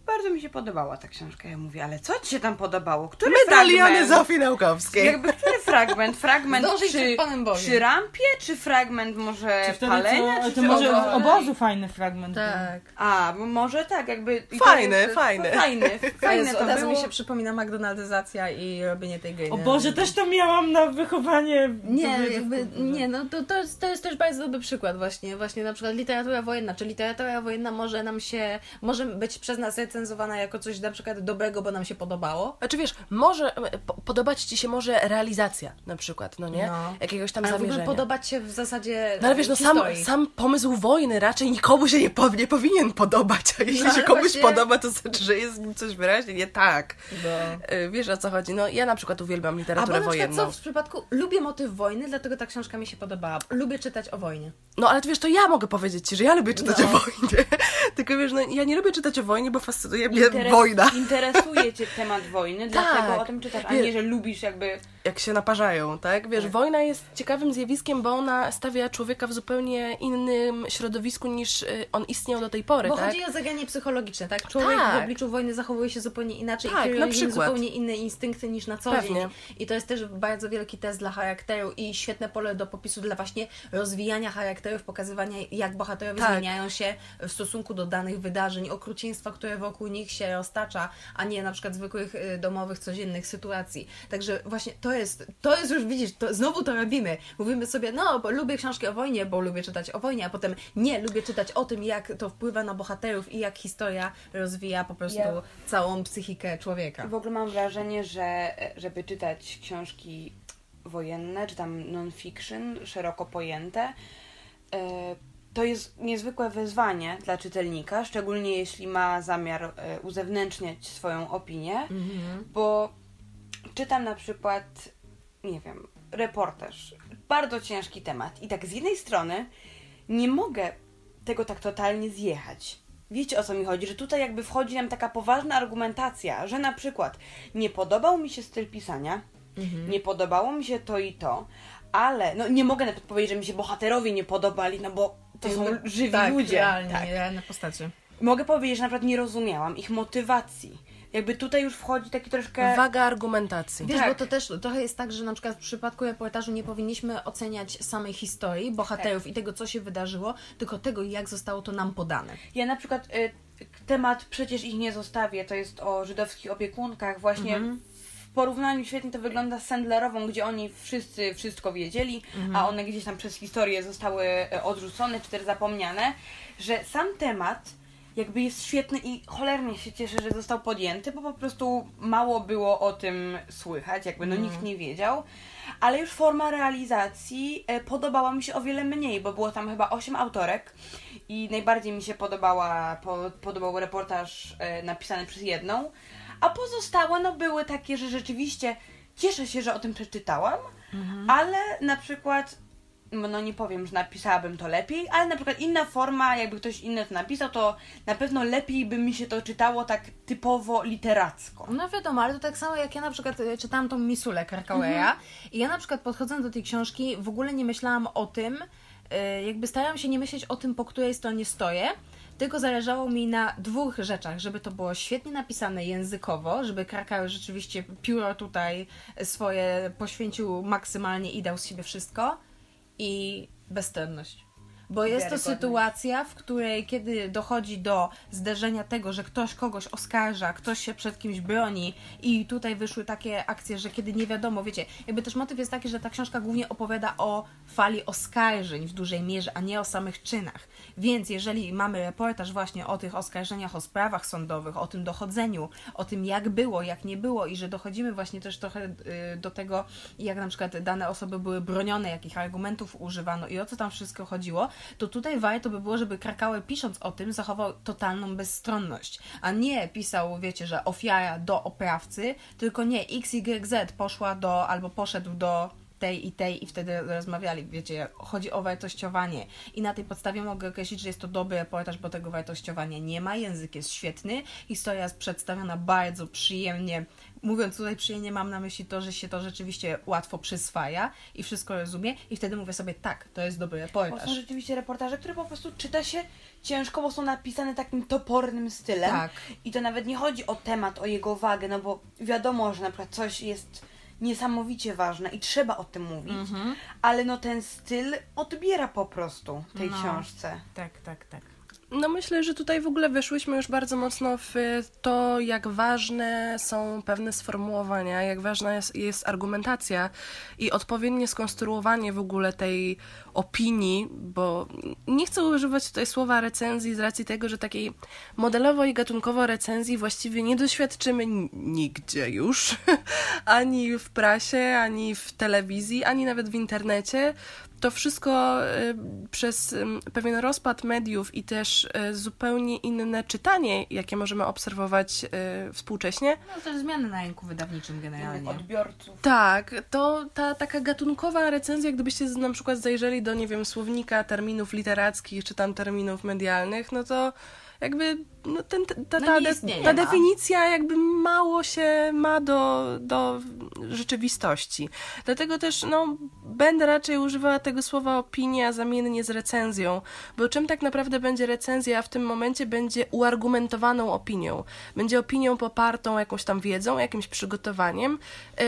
bardzo mi się podobała ta książka, ja mówię, ale co ci się tam podobało? Który Medaliony fragment? Zofii Naukowskiej. Jakby który fragment? Fragment Zdążyć przy, przed Panem Bogiem. przy rampie, czy fragment może Czy wtedy palenia, co, czy to może obozie? obozu fajny fragment. był. Tak. A, bo może tak, jakby... Fajny, jest- fajny. Fajny, (laughs) fajne Jezu, to było. mi się przypomina McDonaldyzacja i robienie tej gry. O Boże, też to miałam na wychowanie. Nie, jakby, nie, no to, to, jest, to jest też bardzo dobry przykład właśnie, właśnie na przykład literatura wojenna, czy literatura wojenna może nam się, może być przez nas recenzowana jako coś na przykład dobrego, bo nam się podobało, Znaczy wiesz, może e, po, podobać ci się może realizacja na przykład, no nie? No. Jakiegoś tam ale zamierzenia. podobać się w zasadzie No ale wiesz, no sam, sam pomysł wojny raczej nikomu się nie, po, nie powinien podobać, a jeśli No, się komuś właśnie- podoba, to znaczy, że jest w nim coś wyraźnie nie tak. No. E, Wiesz o co chodzi? No ja na przykład uwielbiam literaturę na przykład wojenną. co w przypadku, lubię motyw wojny, dlatego ta książka mi się podobała. Lubię czytać o wojnie. No ale wiesz, to ja mogę powiedzieć ci, że ja lubię czytać No. o wojnie. (laughs) Tylko wiesz, no ja nie lubię czytać o wojnie, bo fascynuje mnie Interes- wojna. Interesuje cię temat wojny, (laughs) Tak. dlatego o tym czytasz, a nie, że lubisz jakby... Jak się naparzają, tak? Wiesz, Tak. wojna jest ciekawym zjawiskiem, bo ona stawia człowieka w zupełnie innym środowisku niż y, on istniał do tej pory, Bo tak? chodzi o zagranie psychologiczne, tak? Człowiek Tak. w obliczu wojny zachowuje się zupełnie inaczej Tak, i na przykład. zupełnie inne instynkty niż na co Pewnie. dzień. I to jest też bardzo wielki test dla charakteru i świetne pole do popisu dla właśnie rozwijania charakterów, pokazywania jak bohaterowie Tak. zmieniają się w stosunku do danych wydarzeń, okrucieństwa, które wokół nich się roztacza, a nie na przykład zwykłych y, domowych, codziennych sytuacji. Także właśnie to jest, to jest już, widzisz, to, znowu to robimy. Mówimy sobie, no, bo lubię książki o wojnie, bo lubię czytać o wojnie, a potem nie, lubię czytać o tym, jak to wpływa na bohaterów i jak historia rozwija po prostu Ja- całą psychikę człowieka. W ogóle mam wrażenie, że żeby czytać książki wojenne, czy tam non-fiction, szeroko pojęte, e, to jest niezwykłe wyzwanie dla czytelnika, szczególnie jeśli ma zamiar e, uzewnętrzniać swoją opinię, bo czytam na przykład, nie wiem, reportaż, bardzo ciężki temat i tak z jednej strony nie mogę tego tak totalnie zjechać. Wiecie o co mi chodzi, że tutaj jakby wchodzi nam taka poważna argumentacja, że na przykład nie podobał mi się styl pisania, nie podobało mi się to i to, ale no nie mogę nawet powiedzieć, że mi się bohaterowie nie podobali, no bo to są żywi tak, ludzie. Realnie, Tak. realne postacie. Mogę powiedzieć, że na przykład nie rozumiałam ich motywacji. Jakby tutaj już wchodzi taki troszkę... Waga argumentacji. Wiesz, Tak. bo to też trochę jest tak, że na przykład w przypadku reportażu nie powinniśmy oceniać samej historii, bohaterów i tego, co się wydarzyło, tylko tego, jak zostało to nam podane. Ja na przykład y, temat Przecież ich nie zostawię, to jest o żydowskich opiekunkach, właśnie Mhm. w porównaniu świetnie to wygląda z Sandlerową, gdzie oni wszyscy wszystko wiedzieli, Mhm. a one gdzieś tam przez historię zostały e, odrzucone czy też zapomniane, że sam temat jakby jest świetny i cholernie się cieszę, że został podjęty, bo po prostu mało było o tym słychać, jakby no nikt nie wiedział. Ale już forma realizacji e, podobała mi się o wiele mniej, bo było tam chyba 8 autorek i najbardziej mi się podobała, po, podobał reportaż e, napisany przez jedną, a pozostałe no były takie, że rzeczywiście cieszę się, że o tym przeczytałam, ale na przykład no nie powiem, że napisałabym to lepiej, ale na przykład inna forma, jakby ktoś inny to napisał, to na pewno lepiej by mi się to czytało tak typowo literacko. No wiadomo, ale to tak samo jak ja na przykład e, czytałam tą Misulę Krakauera i ja na przykład podchodząc do tej książki w ogóle nie myślałam o tym, e, jakby starałam się nie myśleć o tym, po której stronie stoję, tylko zależało mi na dwóch rzeczach, żeby to było świetnie napisane językowo, żeby Krakauer rzeczywiście pióro tutaj swoje poświęcił maksymalnie i dał z siebie wszystko i bezstronność. Bo jest to sytuacja, w której kiedy dochodzi do zderzenia tego, że ktoś kogoś oskarża, ktoś się przed kimś broni i tutaj wyszły takie akcje, że kiedy nie wiadomo, wiecie, jakby też motyw jest taki, że ta książka głównie opowiada o fali oskarżeń w dużej mierze, a nie o samych czynach. Więc jeżeli mamy reportaż właśnie o tych oskarżeniach, o sprawach sądowych, o tym dochodzeniu, o tym jak było, jak nie było i że dochodzimy właśnie też trochę y, do tego, jak na przykład dane osoby były bronione, jakich argumentów używano i o co tam wszystko chodziło, to tutaj warto by było, żeby Krakauer pisząc o tym zachował totalną bezstronność, a nie pisał, wiecie, że ofiara do oprawcy, tylko nie, XYZ poszła do, albo poszedł do tej i tej i wtedy rozmawiali, wiecie, chodzi o wartościowanie. I na tej podstawie mogę określić, że jest to dobry reportaż, bo tego wartościowania nie ma, język jest świetny, historia jest przedstawiona bardzo przyjemnie, mówiąc tutaj przyjemnie mam na myśli to, że się to rzeczywiście łatwo przyswaja i wszystko rozumie i wtedy mówię sobie tak, to jest dobry Bo reportaż. są rzeczywiście reportaże, które po prostu czyta się ciężko, bo są napisane takim topornym stylem. Tak. I to nawet nie chodzi o temat, o jego wagę, no bo wiadomo, że na przykład coś jest niesamowicie ważne i trzeba o tym mówić, Mhm. ale no ten styl odbiera po prostu tej No. książce. Tak, tak, tak. No myślę, że tutaj w ogóle weszłyśmy już bardzo mocno w to, jak ważne są pewne sformułowania, jak ważna jest, jest argumentacja i odpowiednie skonstruowanie w ogóle tej opinii, bo nie chcę używać tutaj słowa recenzji z racji tego, że takiej modelowo i gatunkowo recenzji właściwie nie doświadczymy nigdzie już, (laughs) ani w prasie, ani w telewizji, ani nawet w internecie to wszystko y, przez pewien rozpad mediów i też y, zupełnie inne czytanie, jakie możemy obserwować y, współcześnie, No też zmiany na rynku wydawniczym generalnie. Odbiorców. tak, to ta taka gatunkowa recenzja, gdybyście na przykład zajrzeli do, nie wiem, słownika terminów literackich czy tam terminów medialnych, no to jakby no ten, ta, No ta, istnieje, ta no. definicja jakby mało się ma do, do rzeczywistości. Dlatego też no, będę raczej używała tego słowa opinia zamiennie z recenzją, bo czym tak naprawdę będzie recenzja w tym momencie będzie uargumentowaną opinią. Będzie opinią popartą jakąś tam wiedzą, jakimś przygotowaniem, yy,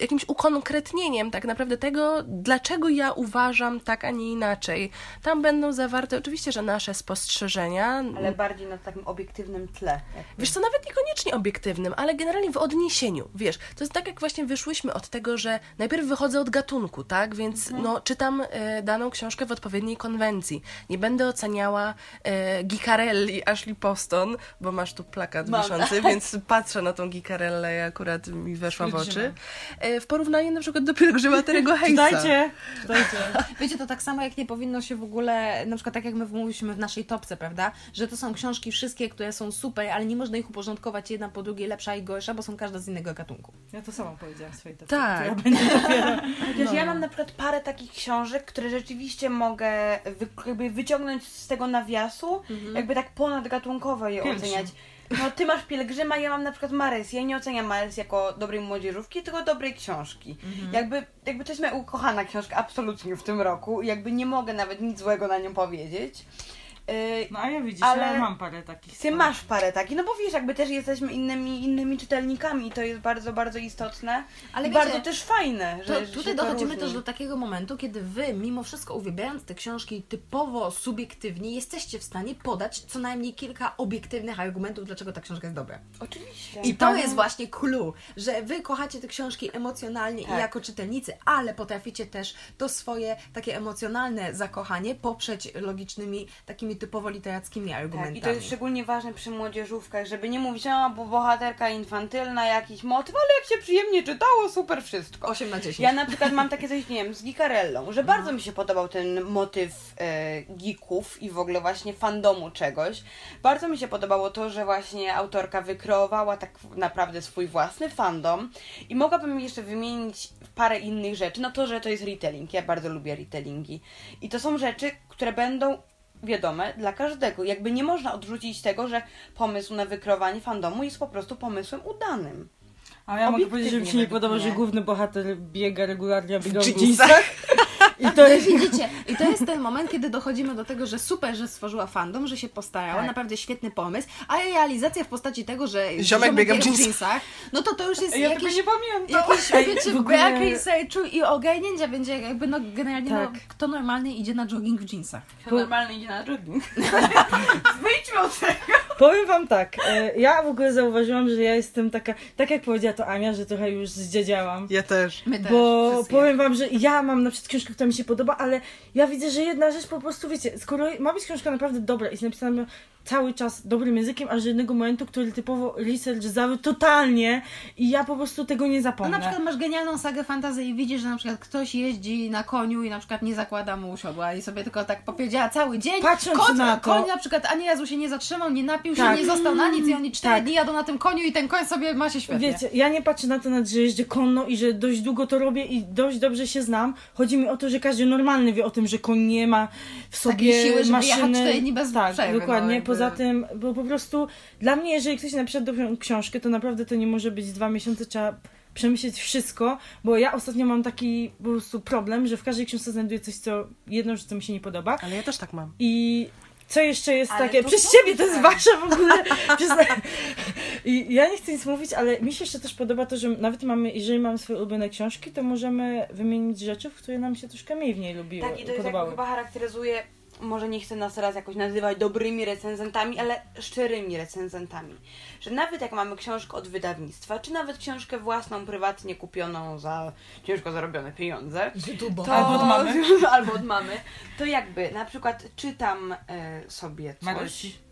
jakimś ukonkretnieniem tak naprawdę tego, dlaczego ja uważam tak, a nie inaczej. Tam będą zawarte oczywiście, że nasze spostrzeżenia, Ale bardziej na takim obiektywnym tle. jakby. Wiesz co, nawet niekoniecznie obiektywnym, ale generalnie w odniesieniu. Wiesz, to jest tak, jak właśnie wyszłyśmy od tego, że najpierw wychodzę od gatunku, tak? Więc no, czytam e, daną książkę w odpowiedniej konwencji. Nie będę oceniała e, Gicarelli Ashley Poston, bo masz tu plakat Mam. wiszący, (laughs) więc patrzę na tą Gicarellę i akurat mi weszła w oczy. E, w porównaniu na przykład do Pielgrzyma Terego Hayesa. Czytajcie, czytajcie. (laughs) Wiecie, to tak samo jak nie powinno się w ogóle, na przykład tak jak my mówiliśmy w naszej topce, prawda? Że to są książki wszystkie, które są super, ale nie można ich uporządkować jedna po drugiej, lepsza i gorsza, bo są każda z innego gatunku. Ja to sama powiedziałam w swojej Tak. dopiero... (laughs) Chociaż No. ja mam na przykład parę takich książek, które rzeczywiście mogę wy, jakby wyciągnąć z tego nawiasu, jakby tak ponadgatunkowo je oceniać. No ty masz Pielgrzyma, ja mam na przykład Mares. Ja nie oceniam Mares jako dobrej młodzieżówki, tylko dobrej książki. Jakby, jakby to jest moja ukochana książka absolutnie w tym roku. Jakby nie mogę nawet nic złego na nią powiedzieć. Yy, No a ja widzisz, Ale- ja mam parę takich. ty masz parę takich, no bo wiesz, jakby też jesteśmy innymi, innymi czytelnikami i to jest bardzo, bardzo istotne. Ale i wiecie, bardzo też fajne, że To, tutaj to dochodzimy też do takiego momentu, kiedy wy, mimo wszystko uwielbiając te książki typowo subiektywnie, jesteście w stanie podać co najmniej kilka obiektywnych argumentów, dlaczego ta książka jest dobra. Oczywiście. I to jest właśnie clue, że wy kochacie te książki emocjonalnie Tak. i jako czytelnicy, ale potraficie też to swoje takie emocjonalne zakochanie poprzeć logicznymi, takimi typowo literackimi argumentami. Tak, i to jest szczególnie ważne przy młodzieżówkach, żeby nie mówić, a bo bohaterka infantylna, jakiś motyw, ale jak się przyjemnie czytało, super wszystko. 8 na 10. Ja na przykład mam takie coś, nie wiem, z Gikarellą, że bardzo mi się podobał ten motyw e, geeków i w ogóle właśnie fandomu czegoś. Bardzo mi się podobało to, że właśnie autorka wykreowała tak naprawdę swój własny fandom i mogłabym jeszcze wymienić parę innych rzeczy. No to, że to jest retelling, ja bardzo lubię retellingi. I to są rzeczy, które będą wiadome dla każdego. Jakby nie można odrzucić tego, że pomysł na wykreowanie fandomu jest po prostu pomysłem udanym. A ja mogę powiedzieć, że mi się nie podoba, że główny bohater biega regularnie, w jeansach. I to jest... Widzicie, i to jest ten moment, kiedy dochodzimy do tego, że super, że stworzyła fandom, że się postarała, Tak. naprawdę świetny pomysł, a realizacja w postaci tego, że Ziomek biega w jeansach. no to to już jest Ja jakiś, tego nie pamiętam. jakiś Ej, wiecie, w ogóle- brak researchu i ogarnięcia będzie jakby, no generalnie, Tak. no, kto normalnie idzie na jogging w jeansach? Kto normalnie idzie na jogging. (laughs) Wyjdźmy od tego. Powiem wam tak, e, ja w ogóle zauważyłam, że ja jestem taka, tak jak powiedziała to Ania, że trochę już zdziedziałam. Ja też. My też, Bo wszyscy. powiem wam, że ja mam na przykład książkę, która mi się podoba, ale ja widzę, że jedna rzecz po prostu, wiecie, skoro ma być książka naprawdę dobra i jest napisana, cały czas dobrym językiem, aż do jednego momentu, który typowo research zawiódł totalnie i ja po prostu tego nie No zapomnę. na przykład masz genialną sagę fantazy i widzisz, że na przykład ktoś jeździ na koniu i na przykład nie zakłada mu siodła i sobie tylko tak powiedziała cały dzień. Patrząc Kot, na to- Koń na przykład ani razu się nie zatrzymał, nie napił się, Tak. nie został na nic i oni cztery Tak. dni jadą na tym koniu i ten koń sobie ma się świetnie. Wiecie, ja nie patrzę na to, że jeżdżę konno i że dość długo to robię i dość dobrze się znam. Chodzi mi o to, że każdy normalny wie o tym, że koń nie ma w sobie siły, żeby jechać maszyny. dni bez tak, przerwy, no dokładnie. jakby- Poza tym, bo po prostu dla mnie, jeżeli ktoś napisze dobrą książkę, to naprawdę to nie może być dwa miesiące, trzeba przemyśleć wszystko, bo ja ostatnio mam taki po prostu problem, że w każdej książce znajduję coś, co rzecz, co mi się nie podoba. Ale ja też tak mam. I co jeszcze jest Ale takie? Przez to ciebie to jest wasza w ogóle. (laughs) Przez... I ja nie chcę nic mówić, ale mi się jeszcze też podoba to, że nawet mamy, jeżeli mamy swoje ulubione książki, to możemy wymienić rzeczy, w które nam się troszkę mniej w niej lubiły, Tak, i to jest podobały. chyba charakteryzuje, może nie chcę nas teraz jakoś nazywać dobrymi recenzentami, ale szczerymi recenzentami. Że nawet jak mamy książkę od wydawnictwa, czy nawet książkę własną, prywatnie kupioną za ciężko zarobione pieniądze, to... Albo od mamy. (laughs) albo od mamy, to jakby na przykład czytam e, sobie coś, Maresi.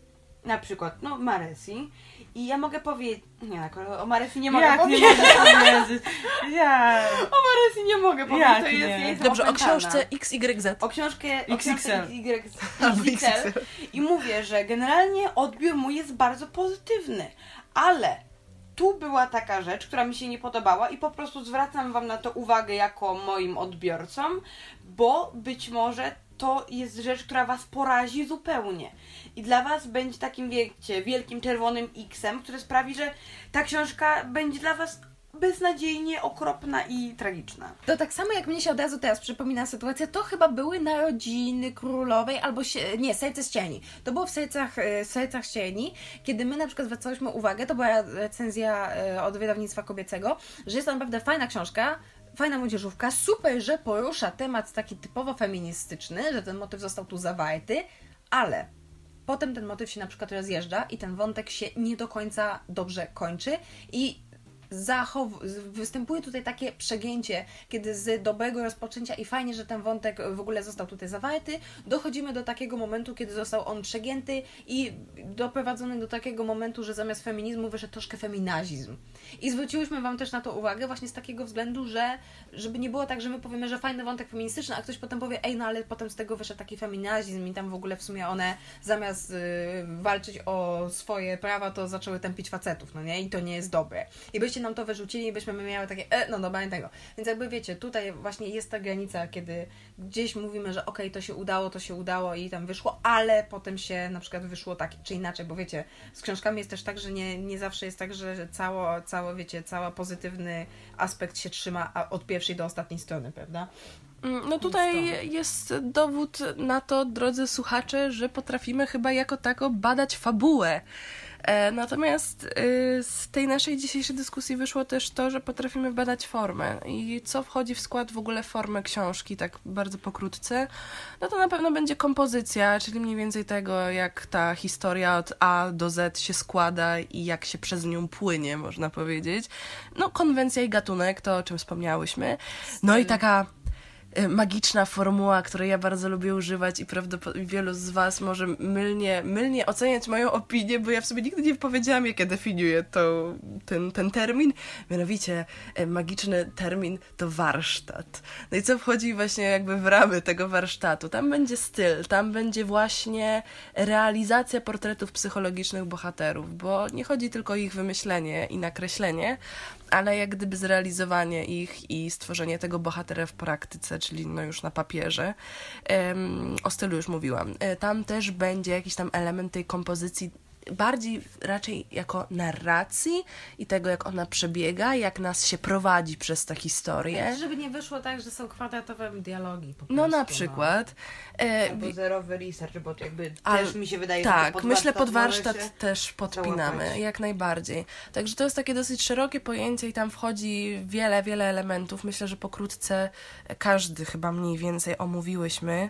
Na przykład, no Maresi, i ja mogę powiedzieć, nie, tak, o Maresi nie mogę Jak nie powiedzieć, możesz (laughs) Ja. o Maresi nie mogę powiedzieć, Jak to jest, nie? Dobrze, o opętana. książce XYZ. O książkę o XXL. książce Y, (laughs) Albo XXL i mówię, że generalnie odbiór mój jest bardzo pozytywny, ale tu była taka rzecz, która mi się nie podobała i po prostu zwracam Wam na to uwagę jako moim odbiorcom, bo być może to jest rzecz, która Was porazi zupełnie. I dla Was będzie takim, wiecie, wielkim czerwonym X-em, który sprawi, że ta książka będzie dla Was beznadziejnie okropna i tragiczna. To tak samo jak mnie się od razu teraz przypomina sytuacja, to chyba były narodziny królowej albo się, nie, serce z cieni. To było w sercach, e, sercach cieni, kiedy my na przykład zwracałyśmy uwagę, to była recenzja e, od wydawnictwa kobiecego, że jest to naprawdę fajna książka, fajna młodzieżówka, super, że porusza temat taki typowo feministyczny, że ten motyw został tu zawarty, ale potem ten motyw się na przykład rozjeżdża i ten wątek się nie do końca dobrze kończy i występuje tutaj takie przegięcie, kiedy z dobrego rozpoczęcia i fajnie, że ten wątek w ogóle został tutaj zawarty, dochodzimy do takiego momentu, kiedy został on przegięty i doprowadzony do takiego momentu, że zamiast feminizmu wyszedł troszkę feminazizm. I zwróciłyśmy Wam też na to uwagę właśnie z takiego względu, że żeby nie było tak, że my powiemy, że fajny wątek feministyczny, a ktoś potem powie, ej, no ale potem z tego wyszedł taki feminazizm i tam w ogóle w sumie one zamiast y, walczyć o swoje prawa, to zaczęły tępić facetów, no nie? I to nie jest dobre. I byście nam to wyrzucili i byśmy my miały takie, e, no dobra, nie tego. Więc jakby wiecie, tutaj właśnie jest ta granica, kiedy gdzieś mówimy, że okej, to się udało, to się udało i tam wyszło, ale potem się na przykład wyszło tak czy inaczej, bo wiecie, z książkami jest też tak, że nie, nie zawsze jest tak, że cało, cało, wiecie, cały pozytywny aspekt się trzyma od pierwszej do ostatniej strony, prawda? Mm, No tutaj jest dowód na to, drodzy słuchacze, że potrafimy chyba jako tako badać fabułę. E, Natomiast y, z tej naszej dzisiejszej dyskusji wyszło też to, że potrafimy badać formę i co wchodzi w skład w ogóle formy książki, tak bardzo pokrótce. No to na pewno będzie kompozycja, czyli mniej więcej tego, jak ta historia od A do Z się składa i jak się przez nią płynie, można powiedzieć. No konwencja i gatunek, to o czym wspomniałyśmy. No i taka magiczna formuła, której ja bardzo lubię używać i prawdopodobnie wielu z Was może mylnie, mylnie oceniać moją opinię, bo ja w sobie nigdy nie powiedziałam, jak ja definiuję to, ten, ten termin. Mianowicie y, magiczny termin to warsztat. No i co wchodzi właśnie jakby w ramy tego warsztatu? Tam będzie styl, tam będzie właśnie realizacja portretów psychologicznych bohaterów, bo nie chodzi tylko o ich wymyślenie i nakreślenie, ale jak gdyby zrealizowanie ich i stworzenie tego bohatera w praktyce, czyli no już na papierze. O stylu już mówiłam. E, Tam też będzie jakiś tam element tej kompozycji bardziej raczej jako narracji i tego, jak ona przebiega, jak nas się prowadzi przez tę historię. Żeby nie wyszło tak, że są kwadratowe dialogi po No prostu, na przykład. E, Albo zerowy research, bo jakby Ale- też mi się wydaje, że tak, pod myślę pod warsztat też podpinamy, załapać. jak najbardziej. Także to jest takie dosyć szerokie pojęcie i tam wchodzi wiele, wiele elementów. Myślę, że pokrótce każdy chyba mniej więcej omówiłyśmy.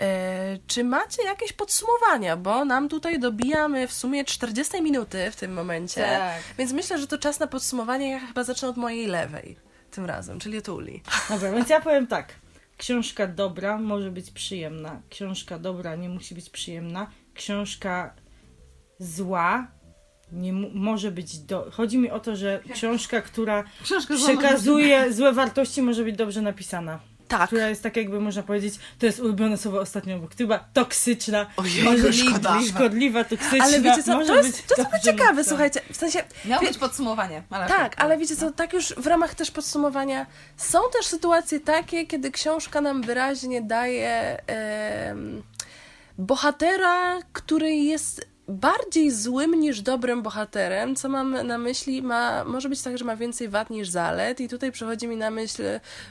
E, czy macie jakieś podsumowania? Bo nam tutaj dobijamy w sumie 40 minuty w tym momencie. Tak. Więc myślę, że to czas na podsumowanie. Ja chyba zacznę od mojej lewej tym razem, czyli Tuli. Dobra, więc ja powiem tak. Książka dobra może być przyjemna. Książka dobra nie musi być przyjemna. Książka zła nie może być do... Chodzi mi o to, że książka, która Książka przekazuje złe wartości, może być dobrze napisana. Tak. Która jest tak jakby można powiedzieć, to jest ulubione słowo ostatnio obok tyba, toksyczna, Ojej, może szkoda. szkodliwa, toksyczna. Ale wiecie co, może to jest, być to jest ciekawe, słuchajcie, w sensie... Miało wie- być podsumowanie. Ale Tak, ale wiecie co, tak już w ramach też podsumowania, są też sytuacje takie, kiedy książka nam wyraźnie daje em, bohatera, który jest bardziej złym niż dobrym bohaterem. Co mam na myśli? Ma, może być tak, że ma więcej wad niż zalet i tutaj przychodzi mi na myśl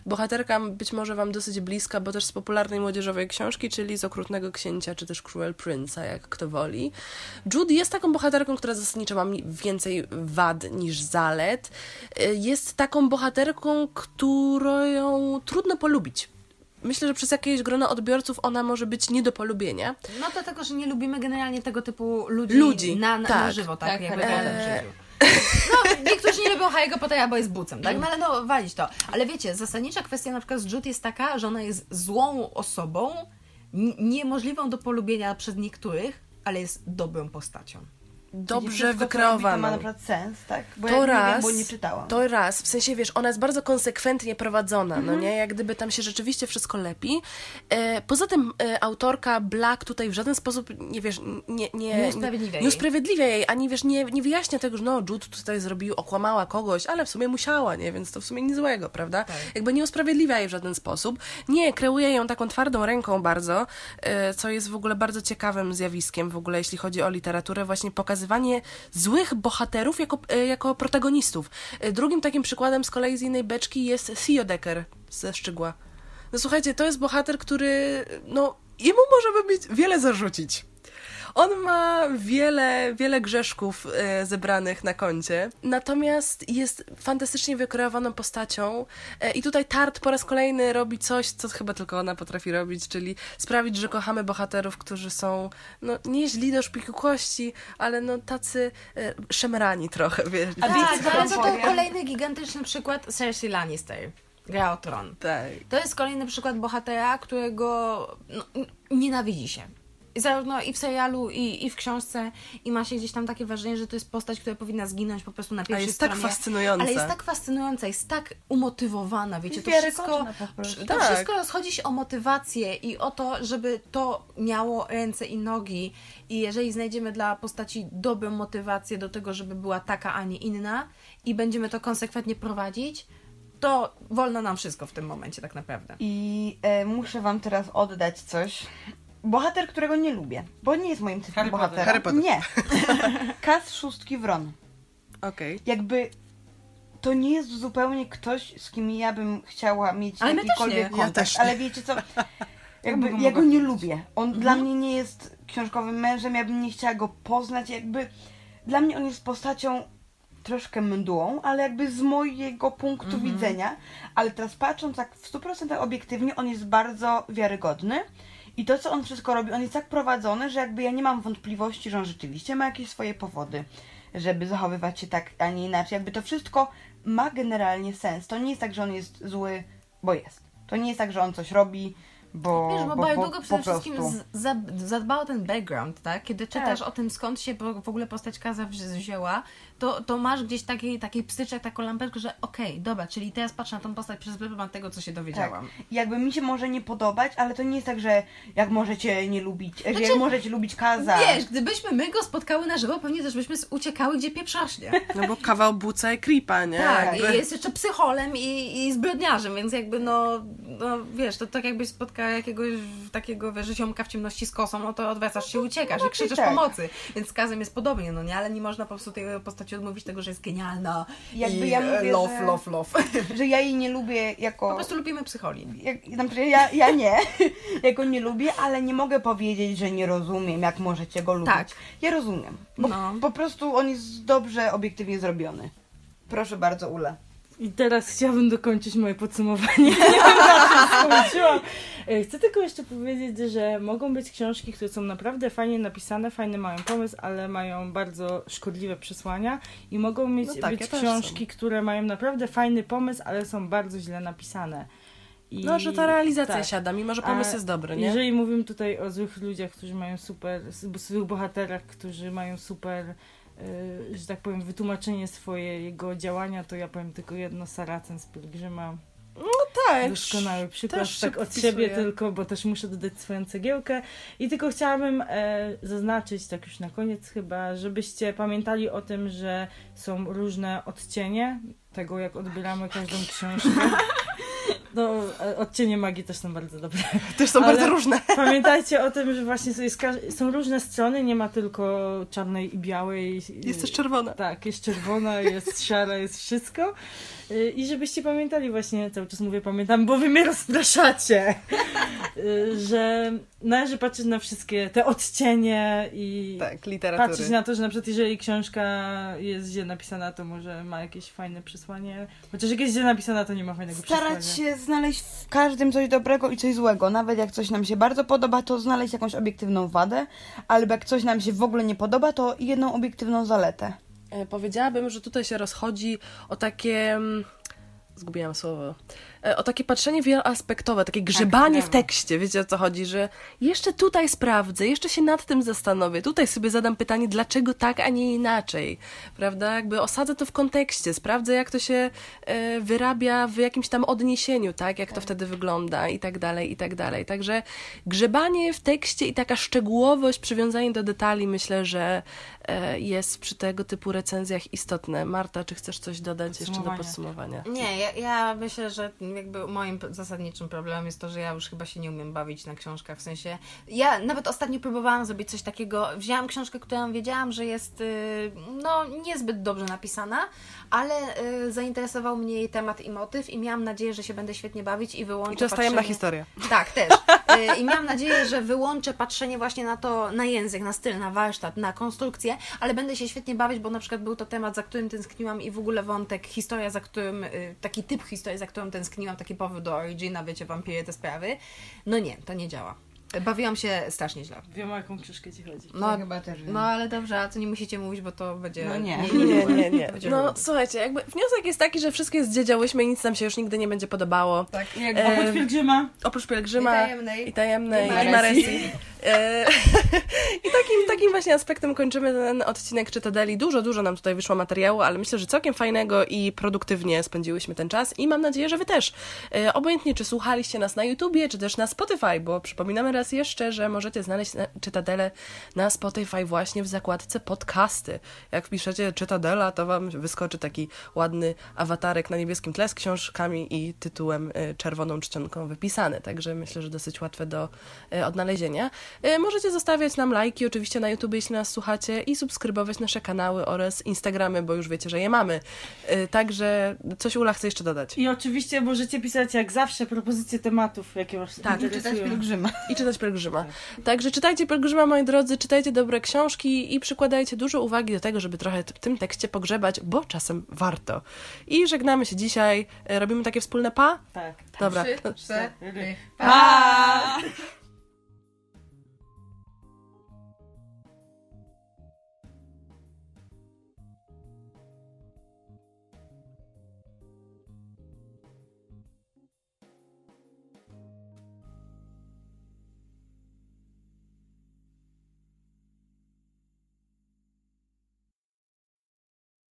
bohaterka być może wam dosyć bliska, bo też z popularnej młodzieżowej książki, czyli z Okrutnego Księcia, czy też Cruel Prince'a, jak kto woli. Judy jest taką bohaterką, która zasadniczo ma więcej wad niż zalet. Y, Jest taką bohaterką, którą trudno polubić. Myślę, że przez jakieś grono odbiorców ona może być nie do polubienia. No to tego, że nie lubimy generalnie tego typu ludzi, Ludzi, na, na, tak. na żywo, tak? Tak, jakby realnym życiu. No, niektórzy nie lubią Harry'ego Pottera, bo jest bucem, tak? No ale no, walić to. Ale wiecie, zasadnicza kwestia na przykład z Jude jest taka, że ona jest złą osobą, niemożliwą do polubienia przez niektórych, ale jest dobrą postacią. Dobrze robi, To wykreowaną. ma na przykład sens, tak? Bo To ja nie raz, wiem, bo nie czytałam. to raz, w sensie wiesz, ona jest bardzo konsekwentnie prowadzona, Mhm. no nie, jak gdyby tam się rzeczywiście wszystko lepi. E, poza tym e, autorka Black tutaj w żaden sposób, nie wiesz, nie, nie, Nie usprawiedliwia jej. nie usprawiedliwia jej, ani wiesz, nie, nie wyjaśnia tego, że no, Jude tutaj zrobił, okłamała kogoś, ale w sumie musiała, nie, więc to w sumie nic złego, prawda? Tak. Jakby nie usprawiedliwia jej w żaden sposób. Nie, kreuje ją taką twardą ręką bardzo, e, co jest w ogóle bardzo ciekawym zjawiskiem w ogóle, jeśli chodzi o literaturę, właśnie pokazywanie złych bohaterów jako, e, jako protagonistów. E, Drugim takim przykładem z kolei z innej beczki jest Theodecker ze Szczygła. No słuchajcie, to jest bohater, który, no, jemu możemy mieć wiele zarzucić. On ma wiele, wiele grzeszków e, zebranych na koncie, natomiast jest fantastycznie wykreowaną postacią e, i tutaj Tart po raz kolejny robi coś, co chyba tylko ona potrafi robić, czyli sprawić, że kochamy bohaterów, którzy są, no, nie źli do szpiku kości, ale no tacy e, szemrani trochę, wiesz. A tak, ale wam to, to kolejny gigantyczny przykład Cersei Lannister. Gra o tron. Tak. To jest kolejny przykład bohatera, którego no, nienawidzi się. I zarówno i w serialu, i, i w książce, i ma się gdzieś tam takie wrażenie, że to jest postać, która powinna zginąć po prostu na pierwszej jest tak stronie. fascynująca. Ale jest tak fascynująca, jest tak umotywowana, wiecie, to wszystko, to Tak. wszystko rozchodzi się o motywację i o to, żeby to miało ręce i nogi i jeżeli znajdziemy dla postaci dobrą motywację do tego, żeby była taka, a nie inna i będziemy to konsekwentnie prowadzić, to wolno nam wszystko w tym momencie tak naprawdę. I e, muszę wam teraz oddać coś. Bohater, którego nie lubię, bo nie jest moim typem Harry bohatera. Harry Potter. Nie. (laughs) Kas szóstki Wron. Okej. Jakby to nie jest zupełnie ktoś, z kim ja bym chciała mieć Ale jakikolwiek nie. Ja kontakt. też nie. Ale wiecie co? (laughs) Jakby, ja go nie lubię. On dla mnie nie jest książkowym mężem, ja bym nie chciała go poznać. Jakby dla mnie on jest postacią troszkę mdłą, ale jakby z mojego punktu widzenia. Ale teraz patrząc tak w 100% obiektywnie, on jest bardzo wiarygodny. I to, co on wszystko robi, on jest tak prowadzony, że jakby ja nie mam wątpliwości, że on rzeczywiście ma jakieś swoje powody, żeby zachowywać się tak, a nie inaczej. Jakby to wszystko ma generalnie sens. To nie jest tak, że on jest zły, bo jest. To nie jest tak, że on coś robi, bo, Wiesz, bo, bo, długo przede wszystkim zadbał o ten background, tak? Kiedy czytasz Tak. o tym, skąd się w ogóle postać Kaza wzi- wzięła, to, to masz gdzieś taki, taki pstyczek, taką lampeczkę, że okej, dobra, czyli teraz patrzę na tą postać przez pryzmat tego, co się dowiedziałam. Tak. Jakby mi się może nie podobać, ale to nie jest tak, że jak możecie nie lubić, że jak Znaczy, możecie lubić Kaza. Wiesz, gdybyśmy my go spotkały na żywo, pewnie też byśmy uciekały, gdzie pieprz rośnie. No bo kawał buca i creepa, nie? Tak, Jakby- i jest jeszcze psycholem i, i zbrodniarzem, więc jakby no, no wiesz, to tak jakbyś spotkała jakiegoś takiego wiesz, ziomka w ciemności z kosą, no to odwracasz się, uciekasz i krzyczysz tak. pomocy. Więc z Kazem jest podobnie, no nie, ale nie można po prostu tej postaci odmówić tego, że jest genialna Jakby i ja mówię, love, że- love, love. (laughs) Że ja jej nie lubię jako... Po prostu lubimy psycholi. Znaczy ja, ja nie, (laughs) ja go nie lubię, ale nie mogę powiedzieć, że nie rozumiem, jak możecie go lubić. Tak. Ja rozumiem, bo No. po prostu on jest dobrze, obiektywnie zrobiony. Proszę bardzo, Ula. I teraz chciałabym dokończyć moje podsumowanie. (laughs) Nie wiem, na skończyłam. E, Chcę tylko jeszcze powiedzieć, że mogą być książki, które są naprawdę fajnie napisane, fajny mają pomysł, ale mają bardzo szkodliwe przesłania. I mogą mieć No tak, być ja książki, które mają naprawdę fajny pomysł, ale są bardzo źle napisane. I, No, że ta realizacja tak. siada, mimo że A pomysł jest dobry, nie? Jeżeli mówimy tutaj o złych ludziach, którzy mają super, złych bohaterach, którzy mają super, że tak powiem, wytłumaczenie swojego działania, to ja powiem tylko jedno, Saracen z Pielgrzyma. tak. Doskonały przykład, tak od wpisuje. siebie tylko, bo też muszę dodać swoją cegiełkę. I tylko chciałabym e, zaznaczyć, tak już na koniec chyba, żebyście pamiętali o tym, że są różne odcienie tego, jak odbieramy każdą książkę. (laughs) No, e, odcienie magii też są bardzo dobre. (laughs) Też są Ale- bardzo różne. (laughs) Pamiętajcie o tym, że właśnie są różne strony, nie ma tylko czarnej i białej. Jest też czerwona. Tak, jest czerwona, jest szara, jest wszystko. Y, I żebyście pamiętali właśnie, cały czas mówię pamiętam, bo wy mnie rozpraszacie, (laughs) y, że należy patrzeć na wszystkie te odcienie i Tak, literatury. patrzeć na to, że na przykład jeżeli książka jest źle napisana, to może ma jakieś fajne przesłanie, chociaż jak jest źle napisana, to nie ma fajnego Starać przesłania. się znaleźć w każdym coś dobrego i coś złego. Nawet jak coś nam się bardzo podoba, to znaleźć jakąś obiektywną wadę, albo jak coś nam się w ogóle nie podoba, to jedną obiektywną zaletę. E, Powiedziałabym, że tutaj się rozchodzi o takie. Zgubiłam słowo. E, O takie patrzenie wieloaspektowe, takie grzebanie w brawo. tekście. Wiecie o co chodzi? Że jeszcze tutaj sprawdzę, jeszcze się nad tym zastanowię. Tutaj sobie zadam pytanie, dlaczego tak, a nie inaczej. Prawda? Jakby osadzę to w kontekście, sprawdzę, jak to się e, wyrabia w jakimś tam odniesieniu, tak? Jak to wtedy wygląda i tak dalej, i tak dalej. Także grzebanie w tekście i taka szczegółowość, przywiązanie do detali, myślę, że e, jest przy tego typu recenzjach istotne. Marta, czy chcesz coś dodać jeszcze do podsumowania? Nie, ja, ja myślę, że jakby moim zasadniczym problemem jest to, że ja już chyba się nie umiem bawić na książkach. W sensie, ja nawet ostatnio próbowałam zrobić coś takiego. Wzięłam książkę, którą wiedziałam, że jest y, no niezbyt dobrze napisana, ale y, zainteresował mnie jej temat i motyw i miałam nadzieję, że się będę świetnie bawić i wyłączę I to stajem na patrzenie- historię. tak, też. Y, I miałam nadzieję, że wyłączę patrzenie właśnie na to, na język, na styl, na warsztat, na konstrukcję, ale będę się świetnie bawić, bo na przykład był to temat, za którym tęskniłam i w ogóle wątek, historia, za którym, y, taki typ historii, za którą tęskniłam, taki powód do Origina, wiecie, wampiry, te sprawy. No nie, to nie działa. Bawiłam się strasznie źle. Wiem, o jaką książkę ci chodzi. No, chyba też wiem. no ale dobrze, a to nie musicie mówić, bo to będzie... No nie. Nie, nie, nie. Będzie (laughs) No słuchajcie, jakby wniosek jest taki, że wszystkie zdziedziałyśmy i nic nam się już nigdy nie będzie podobało. Tak, Jak E, oprócz pielgrzyma, Oprócz pielgrzyma I tajemnej. i, tajemnej, I i Maresji. E, (laughs) I takim, takim właśnie aspektem kończymy ten odcinek Czytadeli. Dużo, dużo nam tutaj wyszło materiału, ale myślę, że całkiem fajnego i produktywnie spędziłyśmy ten czas i mam nadzieję, że wy też. E, obojętnie, czy słuchaliście nas na YouTubie, czy też na Spotify, bo przypominamy raz jeszcze, że możecie znaleźć na- Czytadele na Spotify właśnie w zakładce podcasty. Jak wpiszecie Czytadela, to wam wyskoczy taki ładny awatarek na niebieskim tle z książkami i tytułem e, czerwoną czcionką wypisany. Także myślę, że dosyć łatwe do odnalezienia. E, Możecie zostawiać nam lajki oczywiście na YouTube, jeśli nas słuchacie i subskrybować nasze kanały oraz Instagramy, bo już wiecie, że je mamy. E, Także coś Ula chce jeszcze dodać. I oczywiście możecie pisać jak zawsze propozycje tematów, jakie was Tak, czytać interesują. pielgrzyma. I czytać pielgrzyma. Także czytajcie pielgrzyma, moi drodzy, czytajcie dobre książki i przykładajcie dużo uwagi do tego, żeby trochę w tym tekście pogrzebać, bo czasem warto. I żegnamy się dzisiaj. E, Robimy takie wspólne pa? Tak. Dobra. Trzy, cztery, Cztery. pa!